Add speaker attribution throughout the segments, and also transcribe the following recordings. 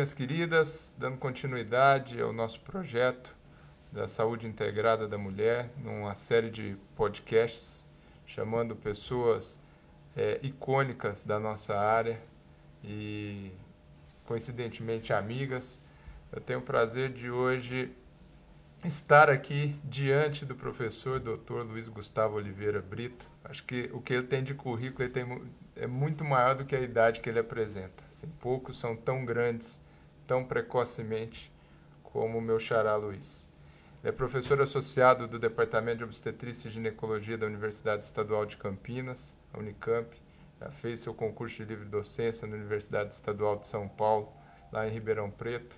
Speaker 1: minhas queridas, dando continuidade ao nosso projeto da saúde integrada da mulher, numa série de podcasts, chamando pessoas é, icônicas da nossa área e, coincidentemente, amigas. Eu tenho o prazer de hoje estar aqui diante do professor Dr. Luiz Gustavo Oliveira Brito. Acho que o que ele tem de currículo tem, é muito maior do que a idade que ele apresenta. Assim, poucos são tão grandes, tão precocemente como o meu xará Luiz. Ele é professor associado do Departamento de Obstetrícia e Ginecologia da Universidade Estadual de Campinas, a Unicamp. Já fez seu concurso de livre docência na Universidade Estadual de São Paulo, lá em Ribeirão Preto.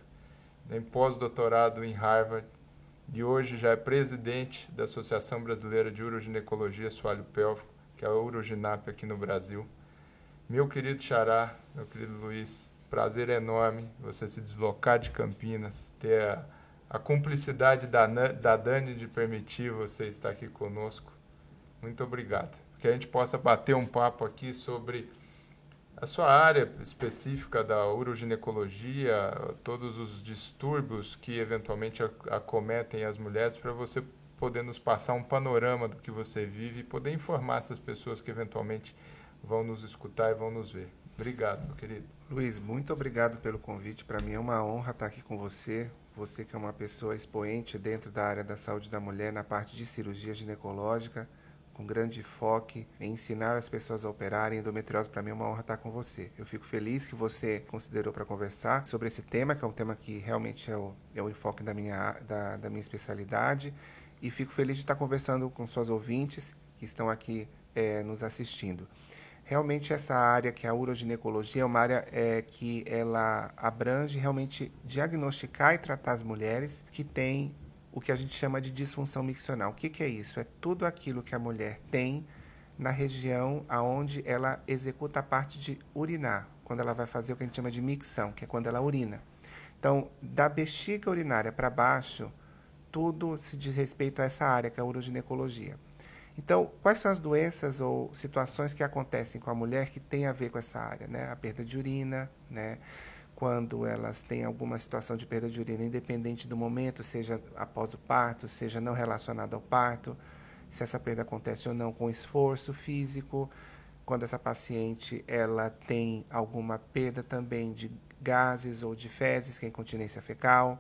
Speaker 1: Tem pós-doutorado em Harvard e hoje já é presidente da Associação Brasileira de Uroginecologia Soalho Pélvico, que é a Uroginap aqui no Brasil. Meu querido Xará, meu querido Luiz, prazer enorme você se deslocar de Campinas, ter a, a cumplicidade da, da Dani de permitir você estar aqui conosco. Muito obrigado. Que a gente possa bater um papo aqui sobre a sua área específica da uroginecologia, todos os distúrbios que eventualmente acometem as mulheres, para você poder nos passar um panorama do que você vive e poder informar essas pessoas que eventualmente vão nos escutar e vão nos ver. Obrigado, meu querido.
Speaker 2: Luiz, muito obrigado pelo convite. Para mim é uma honra estar aqui com você. Você que é uma pessoa expoente dentro da área da saúde da mulher na parte de cirurgia ginecológica com grande enfoque em ensinar as pessoas a operarem endometriose. Para mim é uma honra estar com você. Eu fico feliz que você considerou para conversar sobre esse tema, que é um tema que realmente é o, é o enfoque da minha, da, da minha especialidade. E fico feliz de estar conversando com suas ouvintes que estão aqui é, nos assistindo. Realmente essa área que é a uroginecologia é uma área é, que ela abrange realmente diagnosticar e tratar as mulheres que têm o que a gente chama de disfunção miccional. O que, que é isso? É tudo aquilo que a mulher tem na região aonde ela executa a parte de urinar, quando ela vai fazer o que a gente chama de micção, que é quando ela urina. Então, da bexiga urinária para baixo, tudo se diz respeito a essa área, que é a uroginecologia. Então, quais são as doenças ou situações que acontecem com a mulher que tem a ver com essa área? Né? A perda de urina, né? quando elas têm alguma situação de perda de urina, independente do momento, seja após o parto, seja não relacionada ao parto, se essa perda acontece ou não com esforço físico, quando essa paciente ela tem alguma perda também de gases ou de fezes, que é incontinência fecal,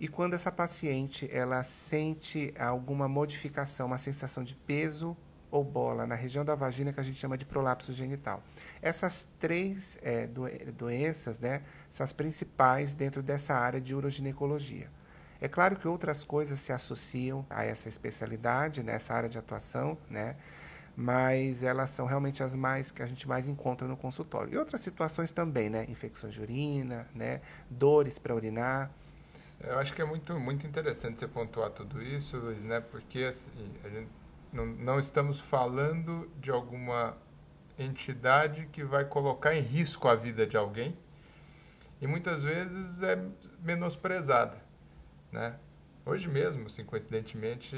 Speaker 2: e quando essa paciente ela sente alguma modificação, uma sensação de peso ou bola na região da vagina que a gente chama de prolapso genital. Essas três é, doenças né, são as principais dentro dessa área de uroginecologia. É claro que outras coisas se associam a essa especialidade, nessa área de atuação, né? Mas elas são realmente as mais que a gente mais encontra no consultório. E outras situações também, né? Infecções de urina, né? Dores para urinar.
Speaker 1: Eu acho que é muito, muito interessante você pontuar tudo isso, Luiz, né? Porque assim, a gente não, não estamos falando de alguma entidade que vai colocar em risco a vida de alguém e muitas vezes é menosprezada, né? Hoje mesmo, assim, coincidentemente,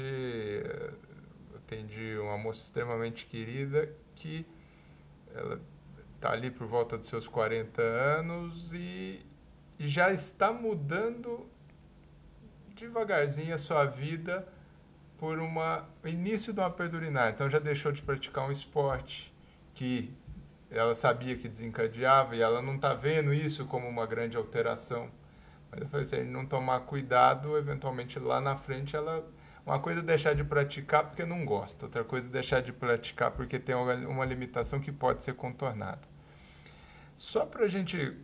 Speaker 1: atendi uma moça extremamente querida que ela está ali por volta dos seus 40 anos e, e já está mudando devagarzinho a sua vida por uma início de uma perda urinária. Então já deixou de praticar um esporte que ela sabia que desencadeava e ela não está vendo isso como uma grande alteração. Mas eu falei, se ele não tomar cuidado, eventualmente lá na frente ela uma coisa é deixar de praticar porque não gosta, outra coisa é deixar de praticar porque tem uma limitação que pode ser contornada. Só para a gente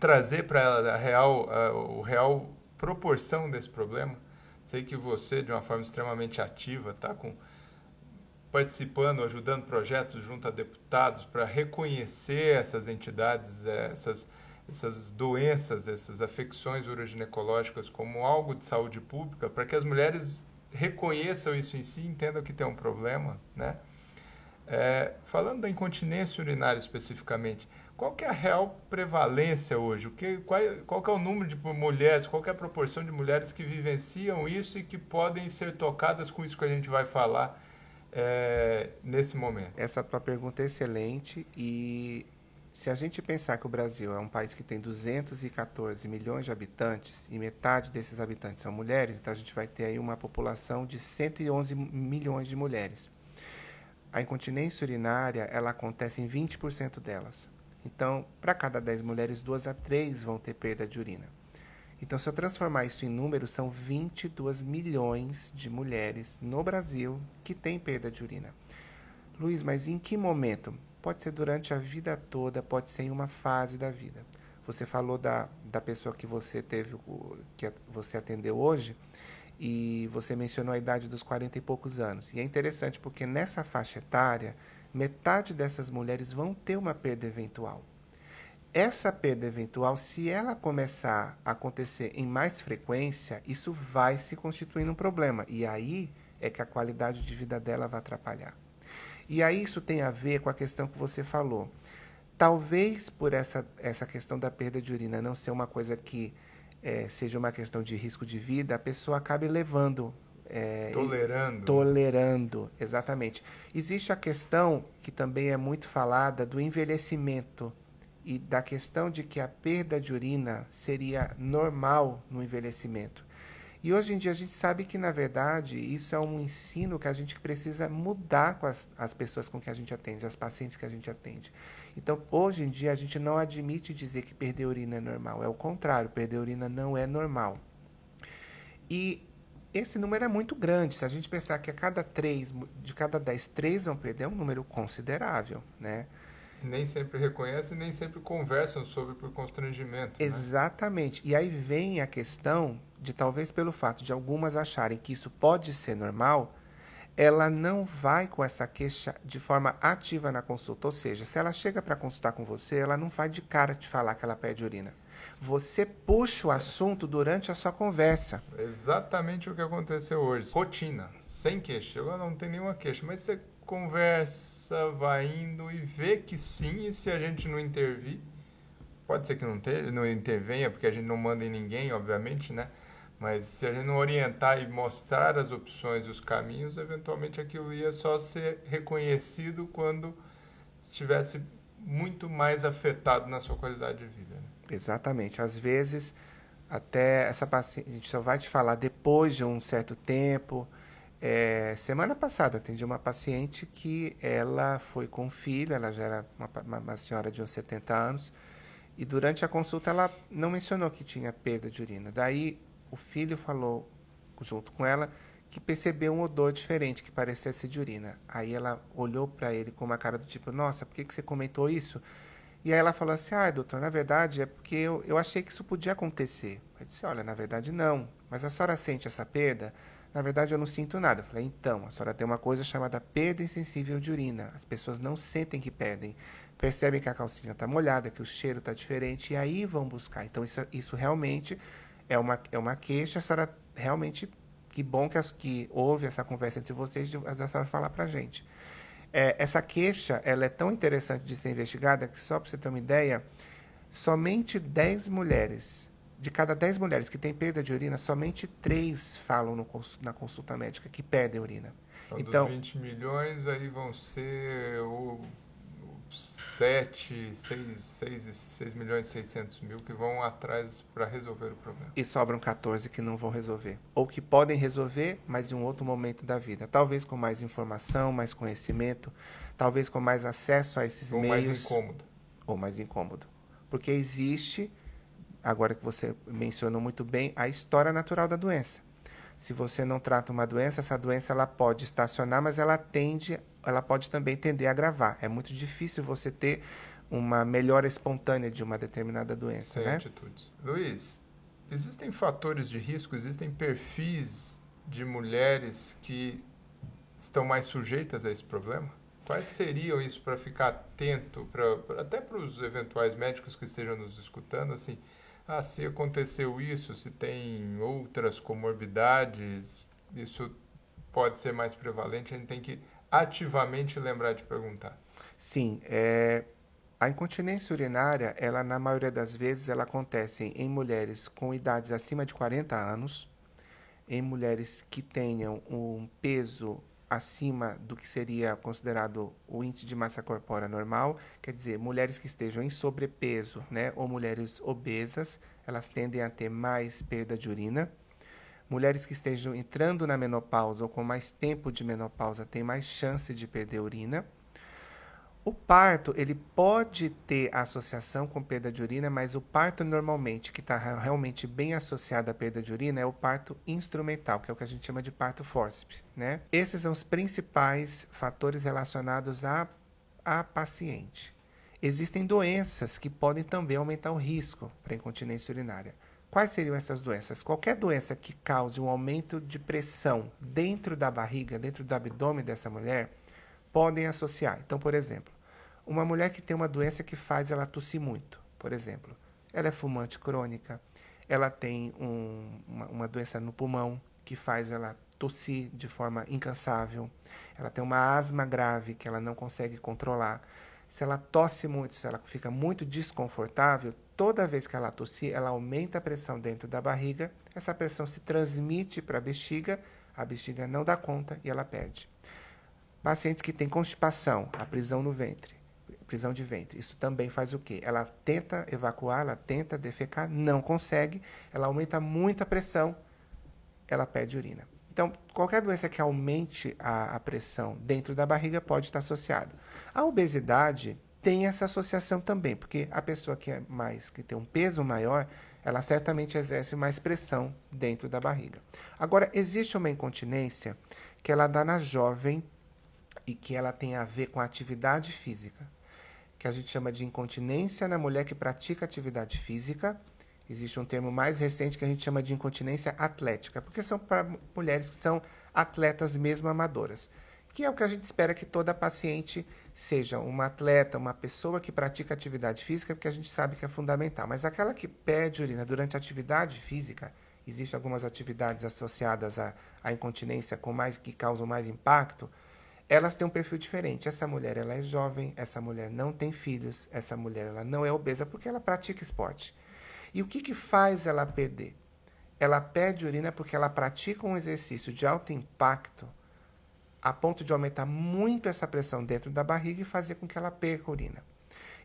Speaker 1: trazer para a real, a, o real proporção desse problema, Sei que você, de uma forma extremamente ativa, está com participando, ajudando projetos junto a deputados para reconhecer essas entidades, essas, essas doenças, essas afecções uroginecológicas como algo de saúde pública, para que as mulheres reconheçam isso em si, entendam que tem um problema, né? É, falando da incontinência urinária especificamente, qual que é a real prevalência hoje? O que, qual, qual que é o número de mulheres, qual que é a proporção de mulheres que vivenciam isso e que podem ser tocadas com isso que a gente vai falar é, nesse momento?
Speaker 2: Essa tua pergunta é excelente e se a gente pensar que o Brasil é um país que tem 214 milhões de habitantes e metade desses habitantes são mulheres, então a gente vai ter aí uma população de 111 milhões de mulheres. A incontinência urinária, ela acontece em 20% delas. Então, para cada 10 mulheres, duas a três vão ter perda de urina. Então, se eu transformar isso em números, são 22 milhões de mulheres no Brasil que têm perda de urina. Luiz, mas em que momento? Pode ser durante a vida toda, pode ser em uma fase da vida. Você falou da, da pessoa que você teve, que você atendeu hoje, e você mencionou a idade dos 40 e poucos anos. E é interessante porque nessa faixa etária, metade dessas mulheres vão ter uma perda eventual. Essa perda eventual, se ela começar a acontecer em mais frequência, isso vai se constituir um problema. E aí é que a qualidade de vida dela vai atrapalhar. E aí isso tem a ver com a questão que você falou. Talvez por essa, essa questão da perda de urina não ser uma coisa que é, seja uma questão de risco de vida, a pessoa acabe levando.
Speaker 1: É, tolerando.
Speaker 2: Tolerando, exatamente. Existe a questão que também é muito falada do envelhecimento e da questão de que a perda de urina seria normal no envelhecimento. E hoje em dia a gente sabe que, na verdade, isso é um ensino que a gente precisa mudar com as, as pessoas com que a gente atende, as pacientes que a gente atende. Então, hoje em dia, a gente não admite dizer que perder urina é normal. É o contrário, perder urina não é normal. E esse número é muito grande. Se a gente pensar que a cada três, de cada dez, três vão perder, é um número considerável, né?
Speaker 1: Nem sempre reconhecem, nem sempre conversam sobre por constrangimento.
Speaker 2: Né? Exatamente. Né? E aí vem a questão de talvez pelo fato de algumas acharem que isso pode ser normal, ela não vai com essa queixa de forma ativa na consulta. Ou seja, se ela chega para consultar com você, ela não vai de cara te falar que ela pede urina. Você puxa o assunto durante a sua conversa.
Speaker 1: Exatamente o que aconteceu hoje. Rotina, sem queixa. Eu não tenho nenhuma queixa, mas você conversa, vai indo e vê que sim, e se a gente não intervir, pode ser que não, ter, não intervenha, porque a gente não manda em ninguém, obviamente, né? Mas se a gente não orientar e mostrar as opções e os caminhos, eventualmente aquilo ia só ser reconhecido quando estivesse muito mais afetado na sua qualidade de vida. Né?
Speaker 2: Exatamente. Às vezes, até essa paciente, só vai te falar depois de um certo tempo, é, semana passada atendi uma paciente que ela foi com filho, ela já era uma, uma, uma, senhora de uns 70 anos, e durante a consulta ela não mencionou que tinha perda de urina. Daí o filho falou, junto com ela, que percebeu um odor diferente, que parecia ser de urina. Aí ela olhou para ele com uma cara do tipo, nossa, por que, que você comentou isso? E aí ela falou assim, ah, doutor, na verdade é porque eu, eu achei que isso podia acontecer. Eu disse, olha, na verdade não, mas a senhora sente essa perda? Na verdade, eu não sinto nada. Eu falei, então, a senhora tem uma coisa chamada perda insensível de urina. As pessoas não sentem que perdem. Percebem que a calcinha está molhada, que o cheiro está diferente, e aí vão buscar. Então, isso, isso realmente é uma, é uma queixa. A senhora realmente, que bom que, as, que houve essa conversa entre vocês, de, a senhora falar para a gente. É, essa queixa ela é tão interessante de ser investigada que, só para você ter uma ideia, somente 10 mulheres de cada 10 mulheres que têm perda de urina, somente 3 falam no, na consulta médica que perdem urina.
Speaker 1: Então, então dos 20 milhões, aí vão ser o, 7, 6, 6, 6 milhões e 600 mil que vão atrás para resolver o problema.
Speaker 2: E sobram 14 que não vão resolver. Ou que podem resolver, mas em um outro momento da vida. Talvez com mais informação, mais conhecimento, talvez com mais acesso a esses
Speaker 1: ou
Speaker 2: meios.
Speaker 1: Ou mais incômodo.
Speaker 2: Ou mais incômodo. Porque existe agora que você mencionou muito bem, a história natural da doença. Se você não trata uma doença, essa doença ela pode estacionar, mas ela tende, ela pode também tender a agravar. É muito difícil você ter uma melhora espontânea de uma determinada doença,
Speaker 1: Sem
Speaker 2: né?
Speaker 1: atitudes. Luiz, existem fatores de risco, existem perfis de mulheres que estão mais sujeitas a esse problema? Quais seriam isso para ficar atento, pra, até para os eventuais médicos que estejam nos escutando, assim, ah, se aconteceu isso, se tem outras comorbidades, isso pode ser mais prevalente, a gente tem que ativamente lembrar de perguntar.
Speaker 2: Sim, é, a incontinência urinária, ela na maioria das vezes ela acontece em mulheres com idades acima de 40 anos, em mulheres que tenham um peso acima do que seria considerado o índice de massa corpórea normal, quer dizer, mulheres que estejam em sobrepeso, né, ou mulheres obesas, elas tendem a ter mais perda de urina. Mulheres que estejam entrando na menopausa ou com mais tempo de menopausa têm mais chance de perder urina. O parto, ele pode ter associação com perda de urina, mas o parto normalmente, que está realmente bem associado à perda de urina, é o parto instrumental, que é o que a gente chama de parto fórceps, né? Esses são os principais fatores relacionados à, à paciente. Existem doenças que podem também aumentar o risco para incontinência urinária. Quais seriam essas doenças? Qualquer doença que cause um aumento de pressão dentro da barriga, dentro do abdômen dessa mulher, podem associar. Então, por exemplo, uma mulher que tem uma doença que faz ela tossir muito, por exemplo, ela é fumante crônica, ela tem um, uma, uma doença no pulmão que faz ela tossir de forma incansável, ela tem uma asma grave que ela não consegue controlar. Se ela tosse muito, se ela fica muito desconfortável, toda vez que ela tossir, ela aumenta a pressão dentro da barriga, essa pressão se transmite para a bexiga, a bexiga não dá conta e ela perde. Pacientes que têm constipação, a prisão no ventre, prisão de ventre, isso também faz o quê? Ela tenta evacuar, ela tenta defecar, não consegue, ela aumenta muito a pressão, ela perde urina. Então, qualquer doença que aumente a, a pressão dentro da barriga pode estar associado. A obesidade tem essa associação também, porque a pessoa que é mais que tem um peso maior, ela certamente exerce mais pressão dentro da barriga. Agora, existe uma incontinência que ela dá na jovem e que ela tem a ver com a atividade física, que a gente chama de incontinência na mulher que pratica atividade física Existe um termo mais recente que a gente chama de incontinência atlética, porque são para mulheres que são atletas mesmo amadoras, que é o que a gente espera que toda paciente seja uma atleta, uma pessoa que pratica atividade física, porque a gente sabe que é fundamental. Mas aquela que pede urina durante atividade física, existem algumas atividades associadas à, à incontinência com mais que causam mais impacto, elas têm um perfil diferente. Essa mulher ela é jovem, essa mulher não tem filhos, essa mulher ela não é obesa porque ela pratica esporte. E o que, que faz ela perder? Ela perde urina porque ela pratica um exercício de alto impacto a ponto de aumentar muito essa pressão dentro da barriga e fazer com que ela perca urina.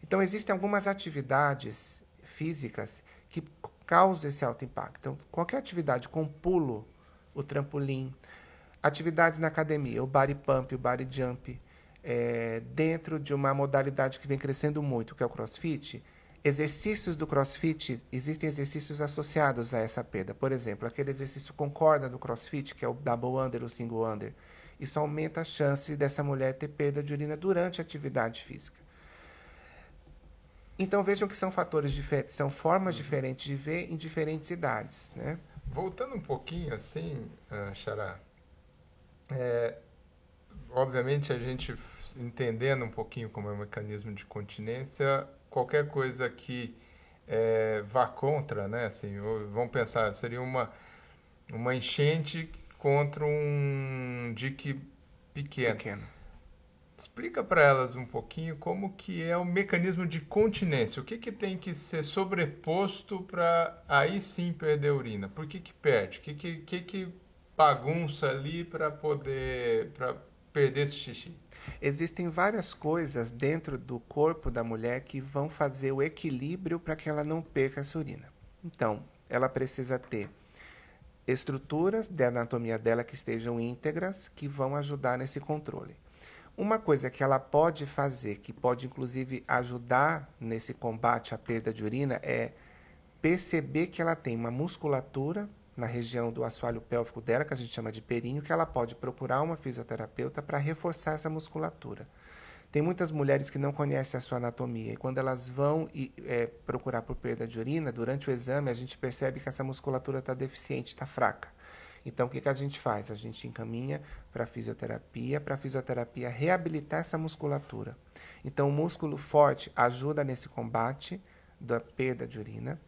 Speaker 2: Então, existem algumas atividades físicas que causam esse alto impacto. Então, qualquer atividade com pulo, o trampolim, atividades na academia, o body pump, o body jump, é, dentro de uma modalidade que vem crescendo muito, que é o crossfit, Exercícios do CrossFit, existem exercícios associados a essa perda. Por exemplo, aquele exercício com corda do CrossFit, que é o double under ou single under. Isso aumenta a chance dessa mulher ter perda de urina durante a atividade física. Então vejam que são fatores diferentes, são formas uhum. diferentes de ver em diferentes idades, né?
Speaker 1: Voltando um pouquinho assim, uh, Xará, é, obviamente a gente entendendo um pouquinho como é o mecanismo de continência, qualquer coisa que é, vá contra, né? Assim, vamos pensar, seria uma, uma enchente contra um dique pequeno. pequeno. Explica para elas um pouquinho como que é o mecanismo de continência. O que, que tem que ser sobreposto para aí sim perder urina? Por que, que perde? O que, que, que, que bagunça ali para poder pra perder esse xixi?
Speaker 2: Existem várias coisas dentro do corpo da mulher que vão fazer o equilíbrio para que ela não perca essa urina. Então, ela precisa ter estruturas de anatomia dela que estejam íntegras, que vão ajudar nesse controle. Uma coisa que ela pode fazer, que pode inclusive ajudar nesse combate à perda de urina, é perceber que ela tem uma musculatura na região do assoalho pélvico dela, que a gente chama de períneo, que ela pode procurar uma fisioterapeuta para reforçar essa musculatura. Tem muitas mulheres que não conhecem a sua anatomia e quando elas vão e, é, procurar por perda de urina, durante o exame a gente percebe que essa musculatura está deficiente, está fraca. Então o que, que a gente faz? A gente encaminha para fisioterapia, para fisioterapia reabilitar essa musculatura. Então o músculo forte ajuda nesse combate da perda de urina.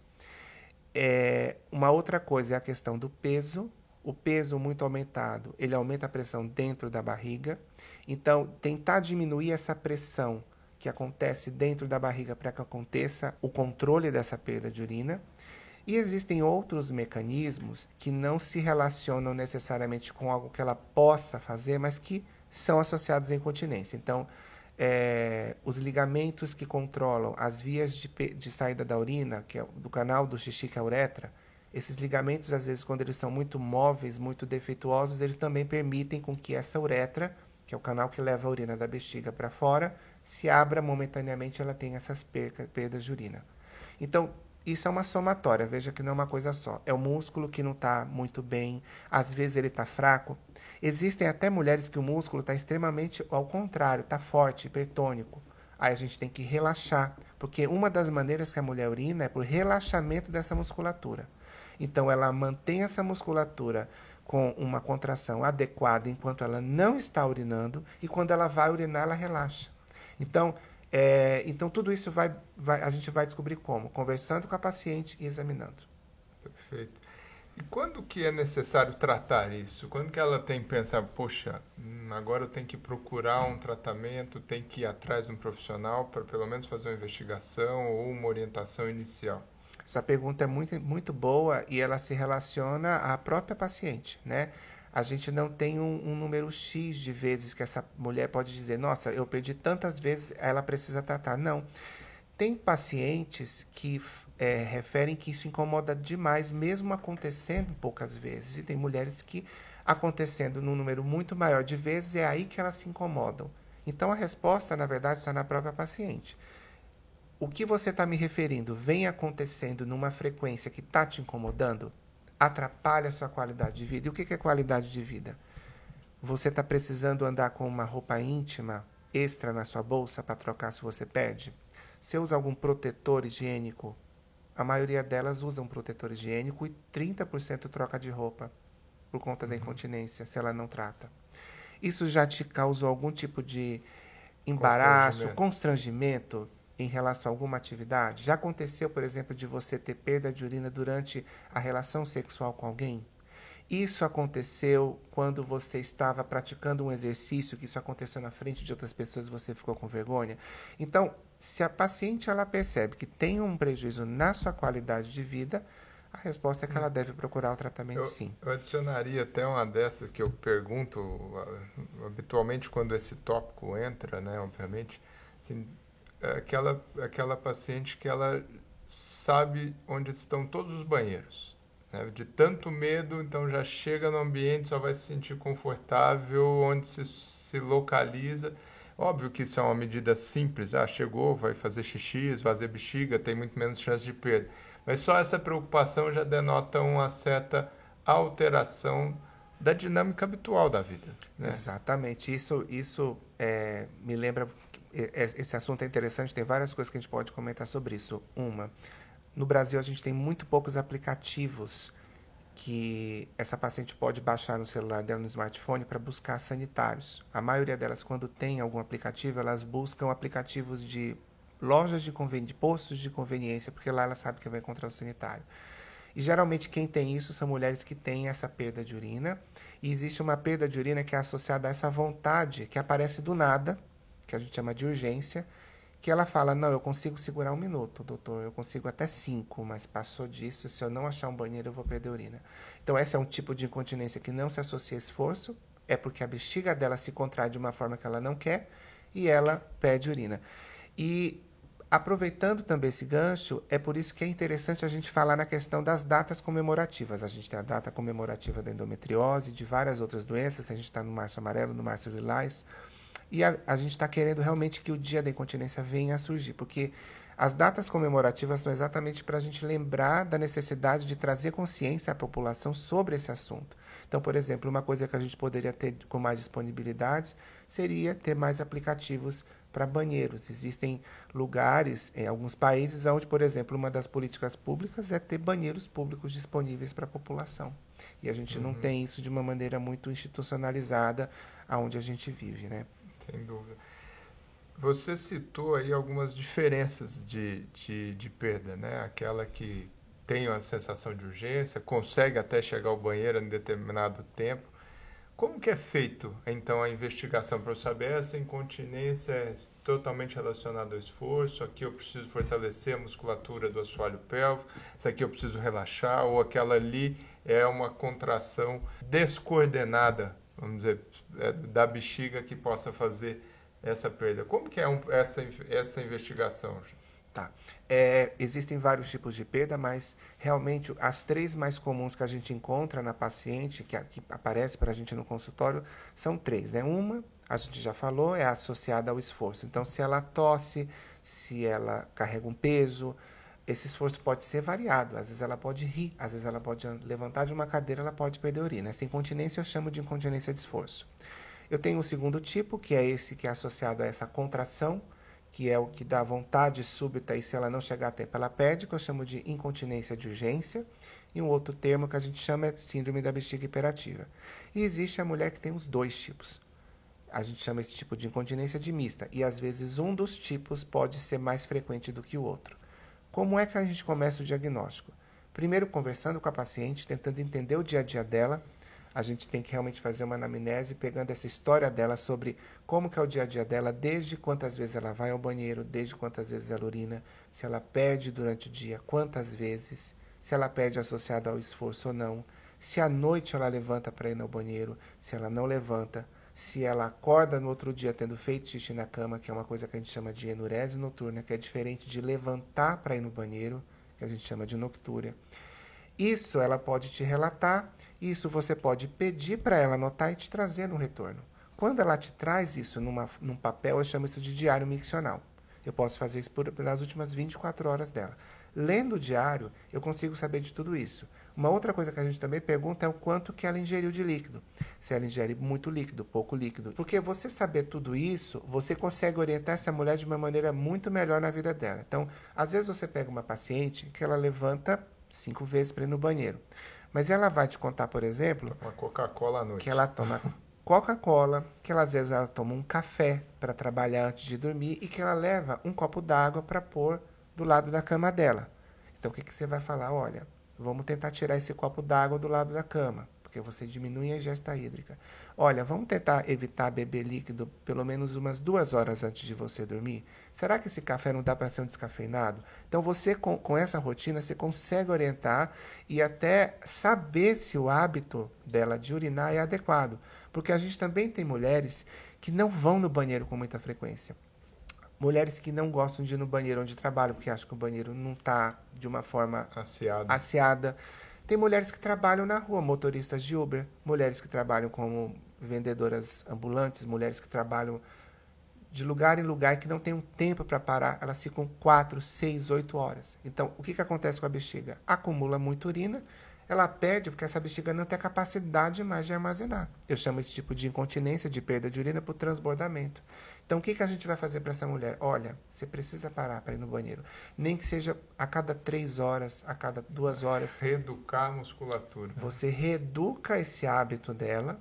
Speaker 2: É, uma outra coisa é a questão do peso. O peso muito aumentado, ele aumenta a pressão dentro da barriga. Então, tentar diminuir essa pressão que acontece dentro da barriga para que aconteça o controle dessa perda de urina. E existem outros mecanismos que não se relacionam necessariamente com algo que ela possa fazer, mas que são associados à incontinência. Então, é, os ligamentos que controlam as vias de, de, saída da urina, que é do canal do xixi, que é a uretra, esses ligamentos, às vezes, quando eles são muito móveis, muito defeituosos, eles também permitem com que essa uretra, que é o canal que leva a urina da bexiga para fora, se abra momentaneamente, ela tem essas perca, perdas de urina. Então, isso é uma somatória, veja que não é uma coisa só. É o músculo que não está muito bem, às vezes ele está fraco. Existem até mulheres que o músculo está extremamente ao contrário, está forte, hipertônico. Aí a gente tem que relaxar, porque uma das maneiras que a mulher urina é por relaxamento dessa musculatura. Então ela mantém essa musculatura com uma contração adequada enquanto ela não está urinando e quando ela vai urinar ela relaxa. Então é, então, tudo isso vai, vai, a gente vai descobrir como? Conversando com a paciente e examinando.
Speaker 1: Perfeito. Quando que é necessário tratar isso? Quando que ela tem que pensar, poxa, hum, agora eu tenho que procurar um tratamento, tem que ir atrás de um profissional para pelo menos fazer uma investigação ou uma orientação inicial?
Speaker 2: Essa pergunta é muito, muito boa e ela se relaciona à própria paciente, né? a gente não tem um, um, número X de vezes que essa mulher pode dizer, nossa, eu perdi tantas vezes, ela precisa tratar. Não. Tem pacientes que é, referem que isso incomoda demais, mesmo acontecendo poucas vezes. E tem mulheres que, acontecendo num número muito maior de vezes, é aí que elas se incomodam. Então a resposta, na verdade, está na própria paciente. O que você está me referindo vem acontecendo numa frequência que está te incomodando? atrapalha a sua qualidade de vida. E o que é qualidade de vida? Você está precisando andar com uma roupa íntima extra na sua bolsa para trocar se você perde? Você usa algum protetor higiênico? A maioria delas usa um protetor higiênico e 30% troca de roupa por conta da uhum. incontinência, se ela não trata. Isso já te causou algum tipo de embaraço, constrangimento, constrangimento em relação a alguma atividade? Já aconteceu, por exemplo, de você ter perda de urina durante a relação sexual com alguém? Isso aconteceu quando você estava praticando um exercício, que isso aconteceu na frente de outras pessoas e você ficou com vergonha? Então, se a paciente ela percebe que tem um prejuízo na sua qualidade de vida, a resposta é que ela deve procurar o tratamento
Speaker 1: eu,
Speaker 2: sim.
Speaker 1: Eu adicionaria até uma dessas que eu pergunto habitualmente quando esse tópico entra, né, obviamente, assim, aquela, aquela paciente que ela sabe onde estão todos os banheiros. Né? De tanto medo, então já chega no ambiente, só vai se sentir confortável, onde se, se localiza. Óbvio que isso é uma medida simples. Ah, chegou, vai fazer xixi, esvaziar bexiga, tem muito menos chance de perda. Mas só essa preocupação já denota uma certa alteração da dinâmica habitual da vida. Né?
Speaker 2: Exatamente. Isso, isso é, me lembra esse assunto é interessante, tem várias coisas que a gente pode comentar sobre isso. Uma, no Brasil a gente tem muito poucos aplicativos que essa paciente pode baixar no celular dela, no smartphone, para buscar sanitários. A maioria delas, quando tem algum aplicativo, elas buscam aplicativos de lojas de, conven... de postos de conveniência, porque lá ela sabe que vai encontrar o sanitário. E geralmente quem tem isso são mulheres que têm essa perda de urina. E existe uma perda de urina que é associada a essa vontade que aparece do nada, que a gente chama de urgência, que ela fala: Não, eu consigo segurar um minuto, doutor, eu consigo até cinco, mas passou disso, se eu não achar um banheiro, eu vou perder urina. Então, esse é um tipo de incontinência que não se associa a esforço, é porque a bexiga dela se contrai de uma forma que ela não quer e ela perde urina. E aproveitando também esse gancho, é por isso que é interessante a gente falar na questão das datas comemorativas. A gente tem a data comemorativa da endometriose, de várias outras doenças, a gente está no março amarelo, no março lilás. E a, a gente está querendo realmente que o dia da incontinência venha a surgir, porque as datas comemorativas são exatamente para a gente lembrar da necessidade de trazer consciência à população sobre esse assunto. Então, por exemplo, uma coisa que a gente poderia ter com mais disponibilidades seria ter mais aplicativos para banheiros. Existem lugares, em alguns países, onde, por exemplo, uma das políticas públicas é ter banheiros públicos disponíveis para a população. E a gente uhum. não tem isso de uma maneira muito institucionalizada aonde a gente vive, né?
Speaker 1: Sem dúvida. Você citou aí algumas diferenças de, de, de perda, né? Aquela que tem uma sensação de urgência, consegue até chegar ao banheiro em determinado tempo. Como que é feito, então, a investigação para eu saber essa incontinência é totalmente relacionada ao esforço, aqui eu preciso fortalecer a musculatura do assoalho pélvico, isso aqui eu preciso relaxar, ou aquela ali é uma contração descoordenada, vamos dizer, da bexiga que possa fazer essa perda. Como que é um, essa, essa investigação?
Speaker 2: Tá. É, existem vários tipos de perda, mas realmente as três mais comuns que a gente encontra na paciente, que, que aparece para a gente no consultório, são três. Né? Uma, a gente já falou, é associada ao esforço. Então, se ela tosse, se ela carrega um peso, esse esforço pode ser variado. Às vezes ela pode rir, às vezes ela pode levantar de uma cadeira, ela pode perder urina. Essa incontinência eu chamo de incontinência de esforço. Eu tenho o segundo tipo, que é esse que é associado a essa contração, que é o que dá vontade súbita e se ela não chegar a tempo ela perde, que eu chamo de incontinência de urgência. E um outro termo que a gente chama é síndrome da bexiga hiperativa. E existe a mulher que tem os dois tipos. A gente chama esse tipo de incontinência de mista. E às vezes um dos tipos pode ser mais frequente do que o outro. Como é que a gente começa o diagnóstico? Primeiro, conversando com a paciente, tentando entender o dia a dia dela. A gente tem que realmente fazer uma anamnese, pegando essa história dela sobre como que é o dia a dia dela, desde quantas vezes ela vai ao banheiro, desde quantas vezes ela urina, se ela perde durante o dia, quantas vezes, se ela perde associada ao esforço ou não, se à noite ela levanta para ir ao banheiro, se ela não levanta, se ela acorda no outro dia tendo feito xixi na cama, que é uma coisa que a gente chama de enurese noturna, que é diferente de levantar para ir no banheiro, que a gente chama de noctúria. Isso ela pode te relatar, isso você pode pedir para ela anotar e te trazer no retorno. Quando ela te traz isso numa, num papel, eu chamo isso de diário miccional. Eu posso fazer isso por, pelas últimas 24 horas dela. Lendo o diário, eu consigo saber de tudo isso. Uma outra coisa que a gente também pergunta é o quanto que ela ingeriu de líquido. Se ela ingere muito líquido, pouco líquido. Porque você saber tudo isso, você consegue orientar essa mulher de uma maneira muito melhor na vida dela. Então, às vezes você pega uma paciente que ela levanta cinco vezes para ir no banheiro. Mas ela vai te contar, por exemplo...
Speaker 1: Uma Coca-Cola à noite.
Speaker 2: Que ela toma Coca-Cola, que ela às vezes ela toma um café para trabalhar antes de dormir e que ela leva um copo d'água para pôr do lado da cama dela. Então o que, que você vai falar? Olha, vamos tentar tirar esse copo d'água do lado da cama porque você diminui a ingesta hídrica. Olha, vamos tentar evitar beber líquido pelo menos umas duas horas antes de você dormir? Será que esse café não dá para ser um descafeinado? Então, você, com, com essa rotina, você consegue orientar e até saber se o hábito dela de urinar é adequado. Porque a gente também tem mulheres que não vão no banheiro com muita frequência. Mulheres que não gostam de ir no banheiro onde trabalham, porque acham que o banheiro não está de uma forma
Speaker 1: Aciado.
Speaker 2: aciada. Tem mulheres que trabalham na rua, motoristas de Uber, mulheres que trabalham como vendedoras ambulantes, mulheres que trabalham de lugar em lugar que não tem um tempo para parar, elas ficam 4, 6, 8 horas. Então, o que, que acontece com a bexiga? Acumula muita urina, ela perde porque essa bexiga não tem a capacidade mais de armazenar. Eu chamo esse tipo de incontinência, de perda de urina, por transbordamento. Então, o que, que a gente vai fazer para essa mulher? Olha, você precisa parar para ir no banheiro. Nem que seja a cada três horas, a cada duas horas.
Speaker 1: Reeducar a musculatura.
Speaker 2: Você reeduca esse hábito dela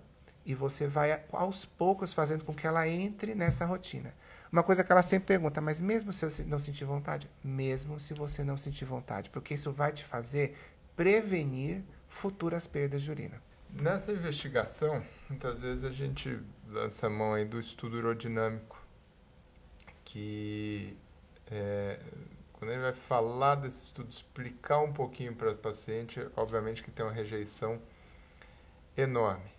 Speaker 2: e você vai aos poucos fazendo com que ela entre nessa rotina. Uma coisa que ela sempre pergunta, mas mesmo se eu não sentir vontade? Mesmo se você não sentir vontade, porque isso vai te fazer prevenir futuras perdas de urina.
Speaker 1: Nessa investigação, muitas vezes a gente lança a mão aí do estudo urodinâmico, que é, quando ele vai falar desse estudo, explicar um pouquinho para o paciente, obviamente que tem uma rejeição enorme.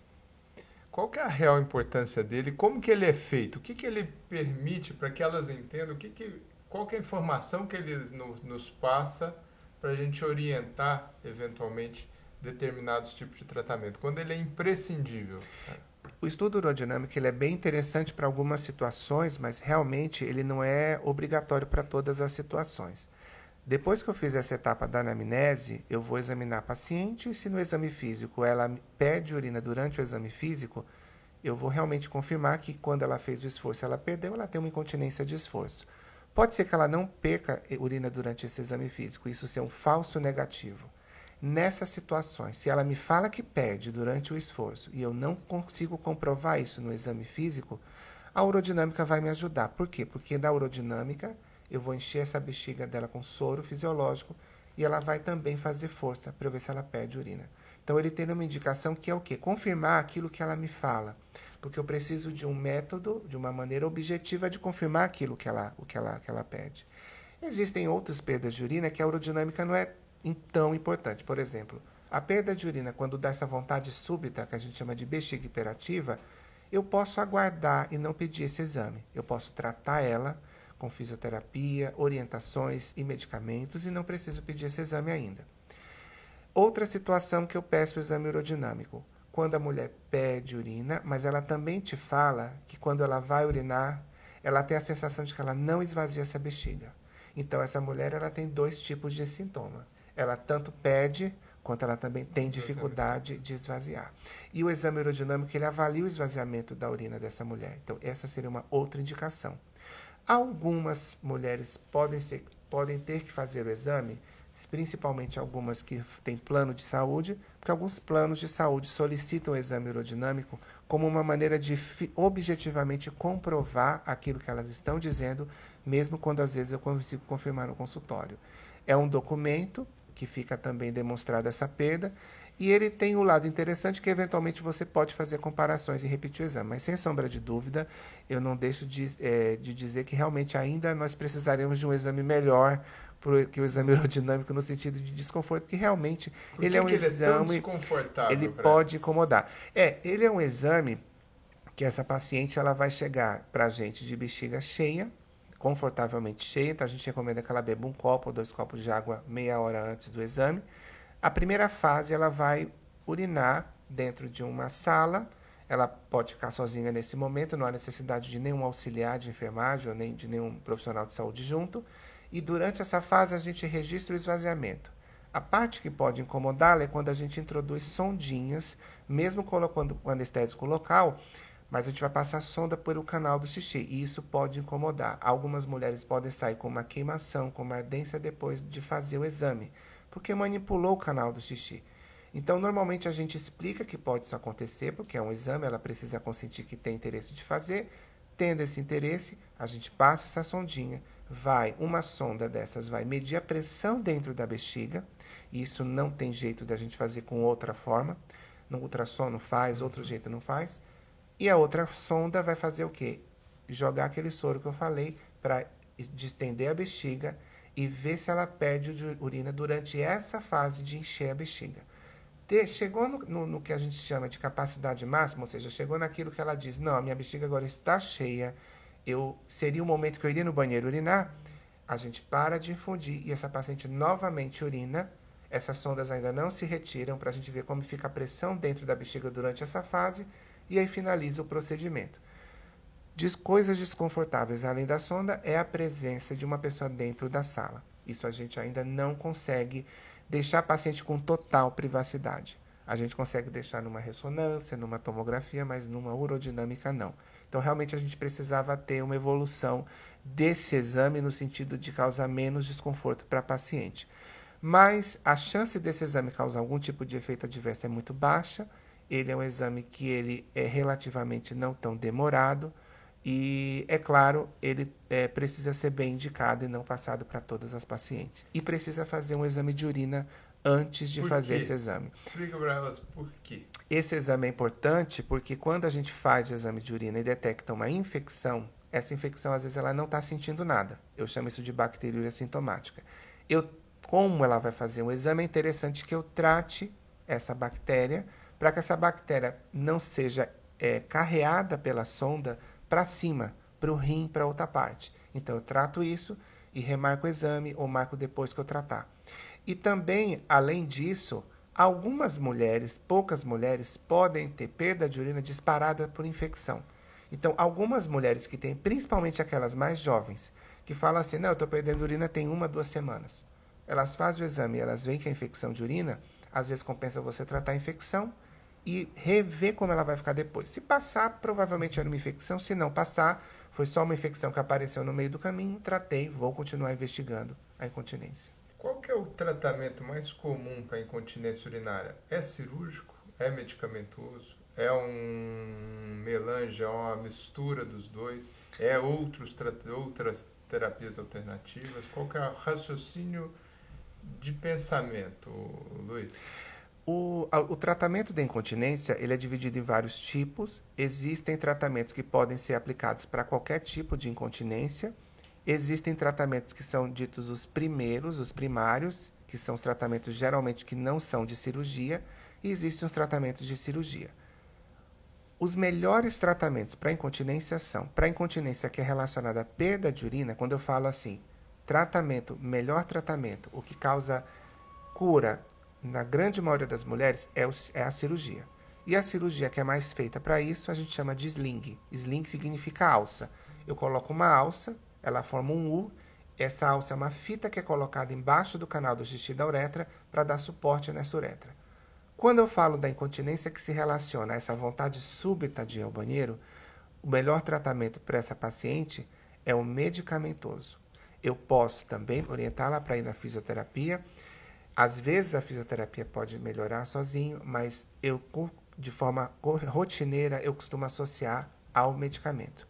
Speaker 1: Qual que é a real importância dele? Como que ele é feito? O que, que ele permite para que elas entendam? O que que, qual que é a informação que ele nos, nos passa para a gente orientar, eventualmente, determinados tipos de tratamento, quando ele é imprescindível.
Speaker 2: O estudo urodinâmico ele é bem interessante para algumas situações, mas realmente ele não é obrigatório para todas as situações. Depois que eu fiz essa etapa da anamnese, eu vou examinar a paciente e se no exame físico ela pede urina durante o exame físico, eu vou realmente confirmar que quando ela fez o esforço, ela perdeu, ela tem uma incontinência de esforço. Pode ser que ela não perca urina durante esse exame físico, isso ser um falso negativo. Nessas situações, se ela me fala que perde durante o esforço e eu não consigo comprovar isso no exame físico, a urodinâmica vai me ajudar. Por quê? Porque na urodinâmica eu vou encher essa bexiga dela com soro fisiológico e ela vai também fazer força para ver se ela perde urina. Então ele tem uma indicação que é o quê? Confirmar aquilo que ela me fala. Porque eu preciso de um método, de uma maneira objetiva de confirmar aquilo que ela, o que ela, que ela pede. Existem outras perdas de urina que a urodinâmica não é tão importante. Por exemplo, a perda de urina, quando dá essa vontade súbita, que a gente chama de bexiga hiperativa, eu posso aguardar e não pedir esse exame. Eu posso tratar ela com fisioterapia, orientações e medicamentos e não preciso pedir esse exame ainda. Outra situação que eu peço o exame urodinâmico, quando a mulher pede urina, mas ela também te fala que quando ela vai urinar, ela tem a sensação de que ela não esvazia essa bexiga. Então essa mulher ela tem dois tipos de sintoma. Ela tanto pede quanto ela também tem dificuldade de esvaziar. E o exame urodinâmico ele avalia o esvaziamento da urina dessa mulher. Então essa seria uma outra indicação. Algumas mulheres podem, ser, podem ter que fazer o exame, principalmente algumas que têm plano de saúde, porque alguns planos de saúde solicitam o exame urodinâmico como uma maneira de objetivamente comprovar aquilo que elas estão dizendo, mesmo quando às vezes eu consigo confirmar no consultório. É um documento que fica também demonstrada essa perda, e ele tem um lado interessante que eventualmente você pode fazer comparações e repetir o exame. Mas sem sombra de dúvida, eu não deixo de, é, de dizer que realmente ainda nós precisaremos de um exame melhor que o exame aerodinâmico no sentido de desconforto, que realmente
Speaker 1: Por
Speaker 2: ele é um
Speaker 1: ele
Speaker 2: exame.
Speaker 1: É
Speaker 2: ele pode incomodar. É, ele é um exame que essa paciente ela vai chegar para a gente de bexiga cheia, confortavelmente cheia, então a gente recomenda que ela beba um copo ou dois copos de água meia hora antes do exame. A primeira fase ela vai urinar dentro de uma sala. Ela pode ficar sozinha nesse momento, não há necessidade de nenhum auxiliar de enfermagem ou nem de nenhum profissional de saúde junto. E durante essa fase a gente registra o esvaziamento. A parte que pode incomodá-la é quando a gente introduz sondinhas, mesmo colocando o anestésico local, mas a gente vai passar sonda por o canal do xixi e isso pode incomodar. Algumas mulheres podem sair com uma queimação, com uma ardência depois de fazer o exame porque manipulou o canal do xixi. Então, normalmente a gente explica que pode isso acontecer, porque é um exame, ela precisa consentir que tem interesse de fazer. Tendo esse interesse, a gente passa essa sondinha, vai, uma sonda dessas vai medir a pressão dentro da bexiga. Isso não tem jeito da gente fazer com outra forma. No ultrassom não faz, outro jeito não faz. E a outra sonda vai fazer o quê? Jogar aquele soro que eu falei para distender a bexiga e ver se ela perde urina durante essa fase de encher a bexiga. chegou no, no, no, que a gente chama de capacidade máxima, ou seja, chegou naquilo que ela diz, não, a minha bexiga agora está cheia, eu seria o momento que eu iria no banheiro urinar, a gente para de infundir e essa paciente novamente urina. Essas sondas ainda não se retiram para a gente ver como fica a pressão dentro da bexiga durante essa fase e aí finaliza o procedimento. Diz coisas desconfortáveis além da sonda é a presença de uma pessoa dentro da sala. Isso a gente ainda não consegue deixar paciente com total privacidade. A gente consegue deixar numa ressonância, numa tomografia, mas numa urodinâmica não. Então, realmente, a gente precisava ter uma evolução desse exame no sentido de causar menos desconforto para paciente. Mas a chance desse exame causar algum tipo de efeito adverso é muito baixa. Ele é um exame que ele é relativamente não tão demorado. E, é claro, ele é, precisa ser bem indicado e não passado para todas as pacientes. E precisa fazer um exame de urina antes de
Speaker 1: por
Speaker 2: fazer
Speaker 1: quê?
Speaker 2: esse exame.
Speaker 1: Explica para elas por quê.
Speaker 2: Esse exame é importante porque quando a gente faz o exame de urina e detecta uma infecção, essa infecção às vezes ela não está sentindo nada. Eu chamo isso de bacteriúria sintomática. Eu, como ela vai fazer um exame, é interessante que eu trate essa bactéria para que essa bactéria não seja é, carreada pela sonda para cima, para o rim, para outra parte. Então eu trato isso e remarco o exame ou marco depois que eu tratar. E também, além disso, algumas mulheres, poucas mulheres, podem ter perda de urina disparada por infecção. Então, algumas mulheres que têm, principalmente aquelas mais jovens, que falam assim: não, eu estou perdendo urina tem uma, duas semanas. Elas fazem o exame e elas veem que é infecção de urina, às vezes compensa você tratar a infecção e rever como ela vai ficar depois. Se passar, provavelmente era uma infecção. Se não passar, foi só uma infecção que apareceu no meio do caminho. Tratei, vou continuar investigando a incontinência.
Speaker 1: Qual que é o tratamento mais comum para incontinência urinária? É cirúrgico? É medicamentoso? É um melange, é uma mistura dos dois? É outros, outras terapias alternativas? Qual que é o raciocínio de pensamento, Luiz?
Speaker 2: O, o, tratamento da incontinência ele é dividido em vários tipos. Existem tratamentos que podem ser aplicados para qualquer tipo de incontinência. Existem tratamentos que são ditos os primeiros, os primários, que são os tratamentos geralmente que não são de cirurgia, e existem os tratamentos de cirurgia. Os melhores tratamentos para incontinência são, para incontinência que é relacionada à perda de urina, quando eu falo assim, tratamento, melhor tratamento, o que causa cura na grande maioria das mulheres é, o, é a cirurgia. E a cirurgia que é mais feita para isso, a gente chama de sling. Sling significa alça. Eu coloco uma alça, ela forma um U. Essa alça é uma fita que é colocada embaixo do canal do xixi da uretra para dar suporte nessa uretra. Quando eu falo da incontinência que se relaciona a essa vontade súbita de ir ao banheiro, o melhor tratamento para essa paciente é o medicamentoso. Eu posso também orientá-la para ir na fisioterapia. Às vezes a fisioterapia pode melhorar sozinho, mas eu de forma rotineira eu costumo associar ao medicamento.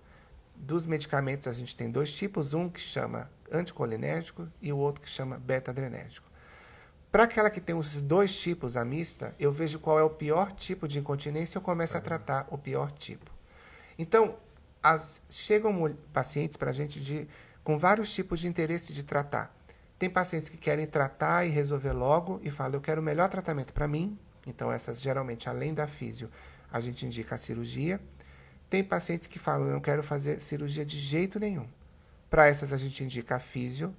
Speaker 2: Dos medicamentos a gente tem dois tipos, um que chama anticolinérgico e o outro que chama beta-adrenérgico. Para aquela que tem os dois tipos, a mista, eu vejo qual é o pior tipo de incontinência e eu começo a tratar o pior tipo. Então, as, chegam pacientes para a gente de, com vários tipos de interesse de tratar. Tem pacientes que querem tratar e resolver logo e falam, eu quero o melhor tratamento para mim. Então, essas geralmente, além da físio, a gente indica a cirurgia. Tem pacientes que falam, eu não quero fazer cirurgia de jeito nenhum. Para essas, a gente indica a físio,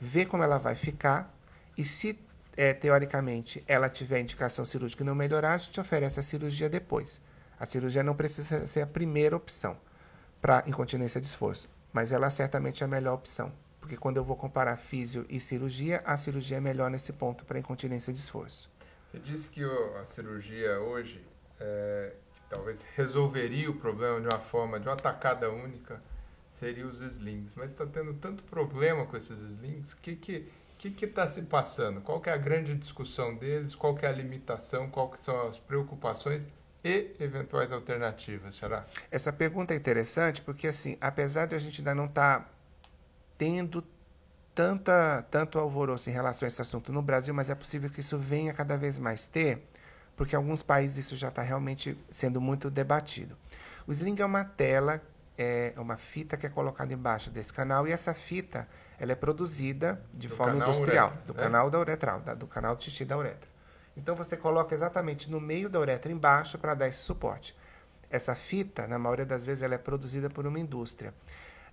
Speaker 2: vê como ela vai ficar e se é, teoricamente, ela tiver indicação cirúrgica e não melhorar, a gente oferece a cirurgia depois. A cirurgia não precisa ser a primeira opção para incontinência de esforço, mas ela certamente é a melhor opção. Porque quando eu vou comparar físio e cirurgia, a cirurgia é melhor nesse ponto para incontinência de esforço.
Speaker 1: Você disse que a cirurgia hoje é, talvez resolveria o problema de uma forma, de uma tacada única, seria os slings. Mas está tendo tanto problema com esses slings, o que, que o que está se passando? Qual é a grande discussão deles? Qual é a limitação? Quais são as preocupações e eventuais alternativas, Xará?
Speaker 2: Essa pergunta é interessante porque, assim, apesar de a gente ainda não estar tá tendo tanta, tanto alvoroço em relação a esse assunto no Brasil, mas é possível que isso venha cada vez mais ter, porque em alguns países isso já está realmente sendo muito debatido. O Sling é uma tela, é uma fita que é colocada embaixo desse canal, e essa fita ela é produzida de do forma industrial, uretra, do né? canal da uretral, da, do canal de xixi da uretra. Então você coloca exatamente no meio da uretra embaixo para dar esse suporte. Essa fita, na maioria das vezes, ela é produzida por uma indústria.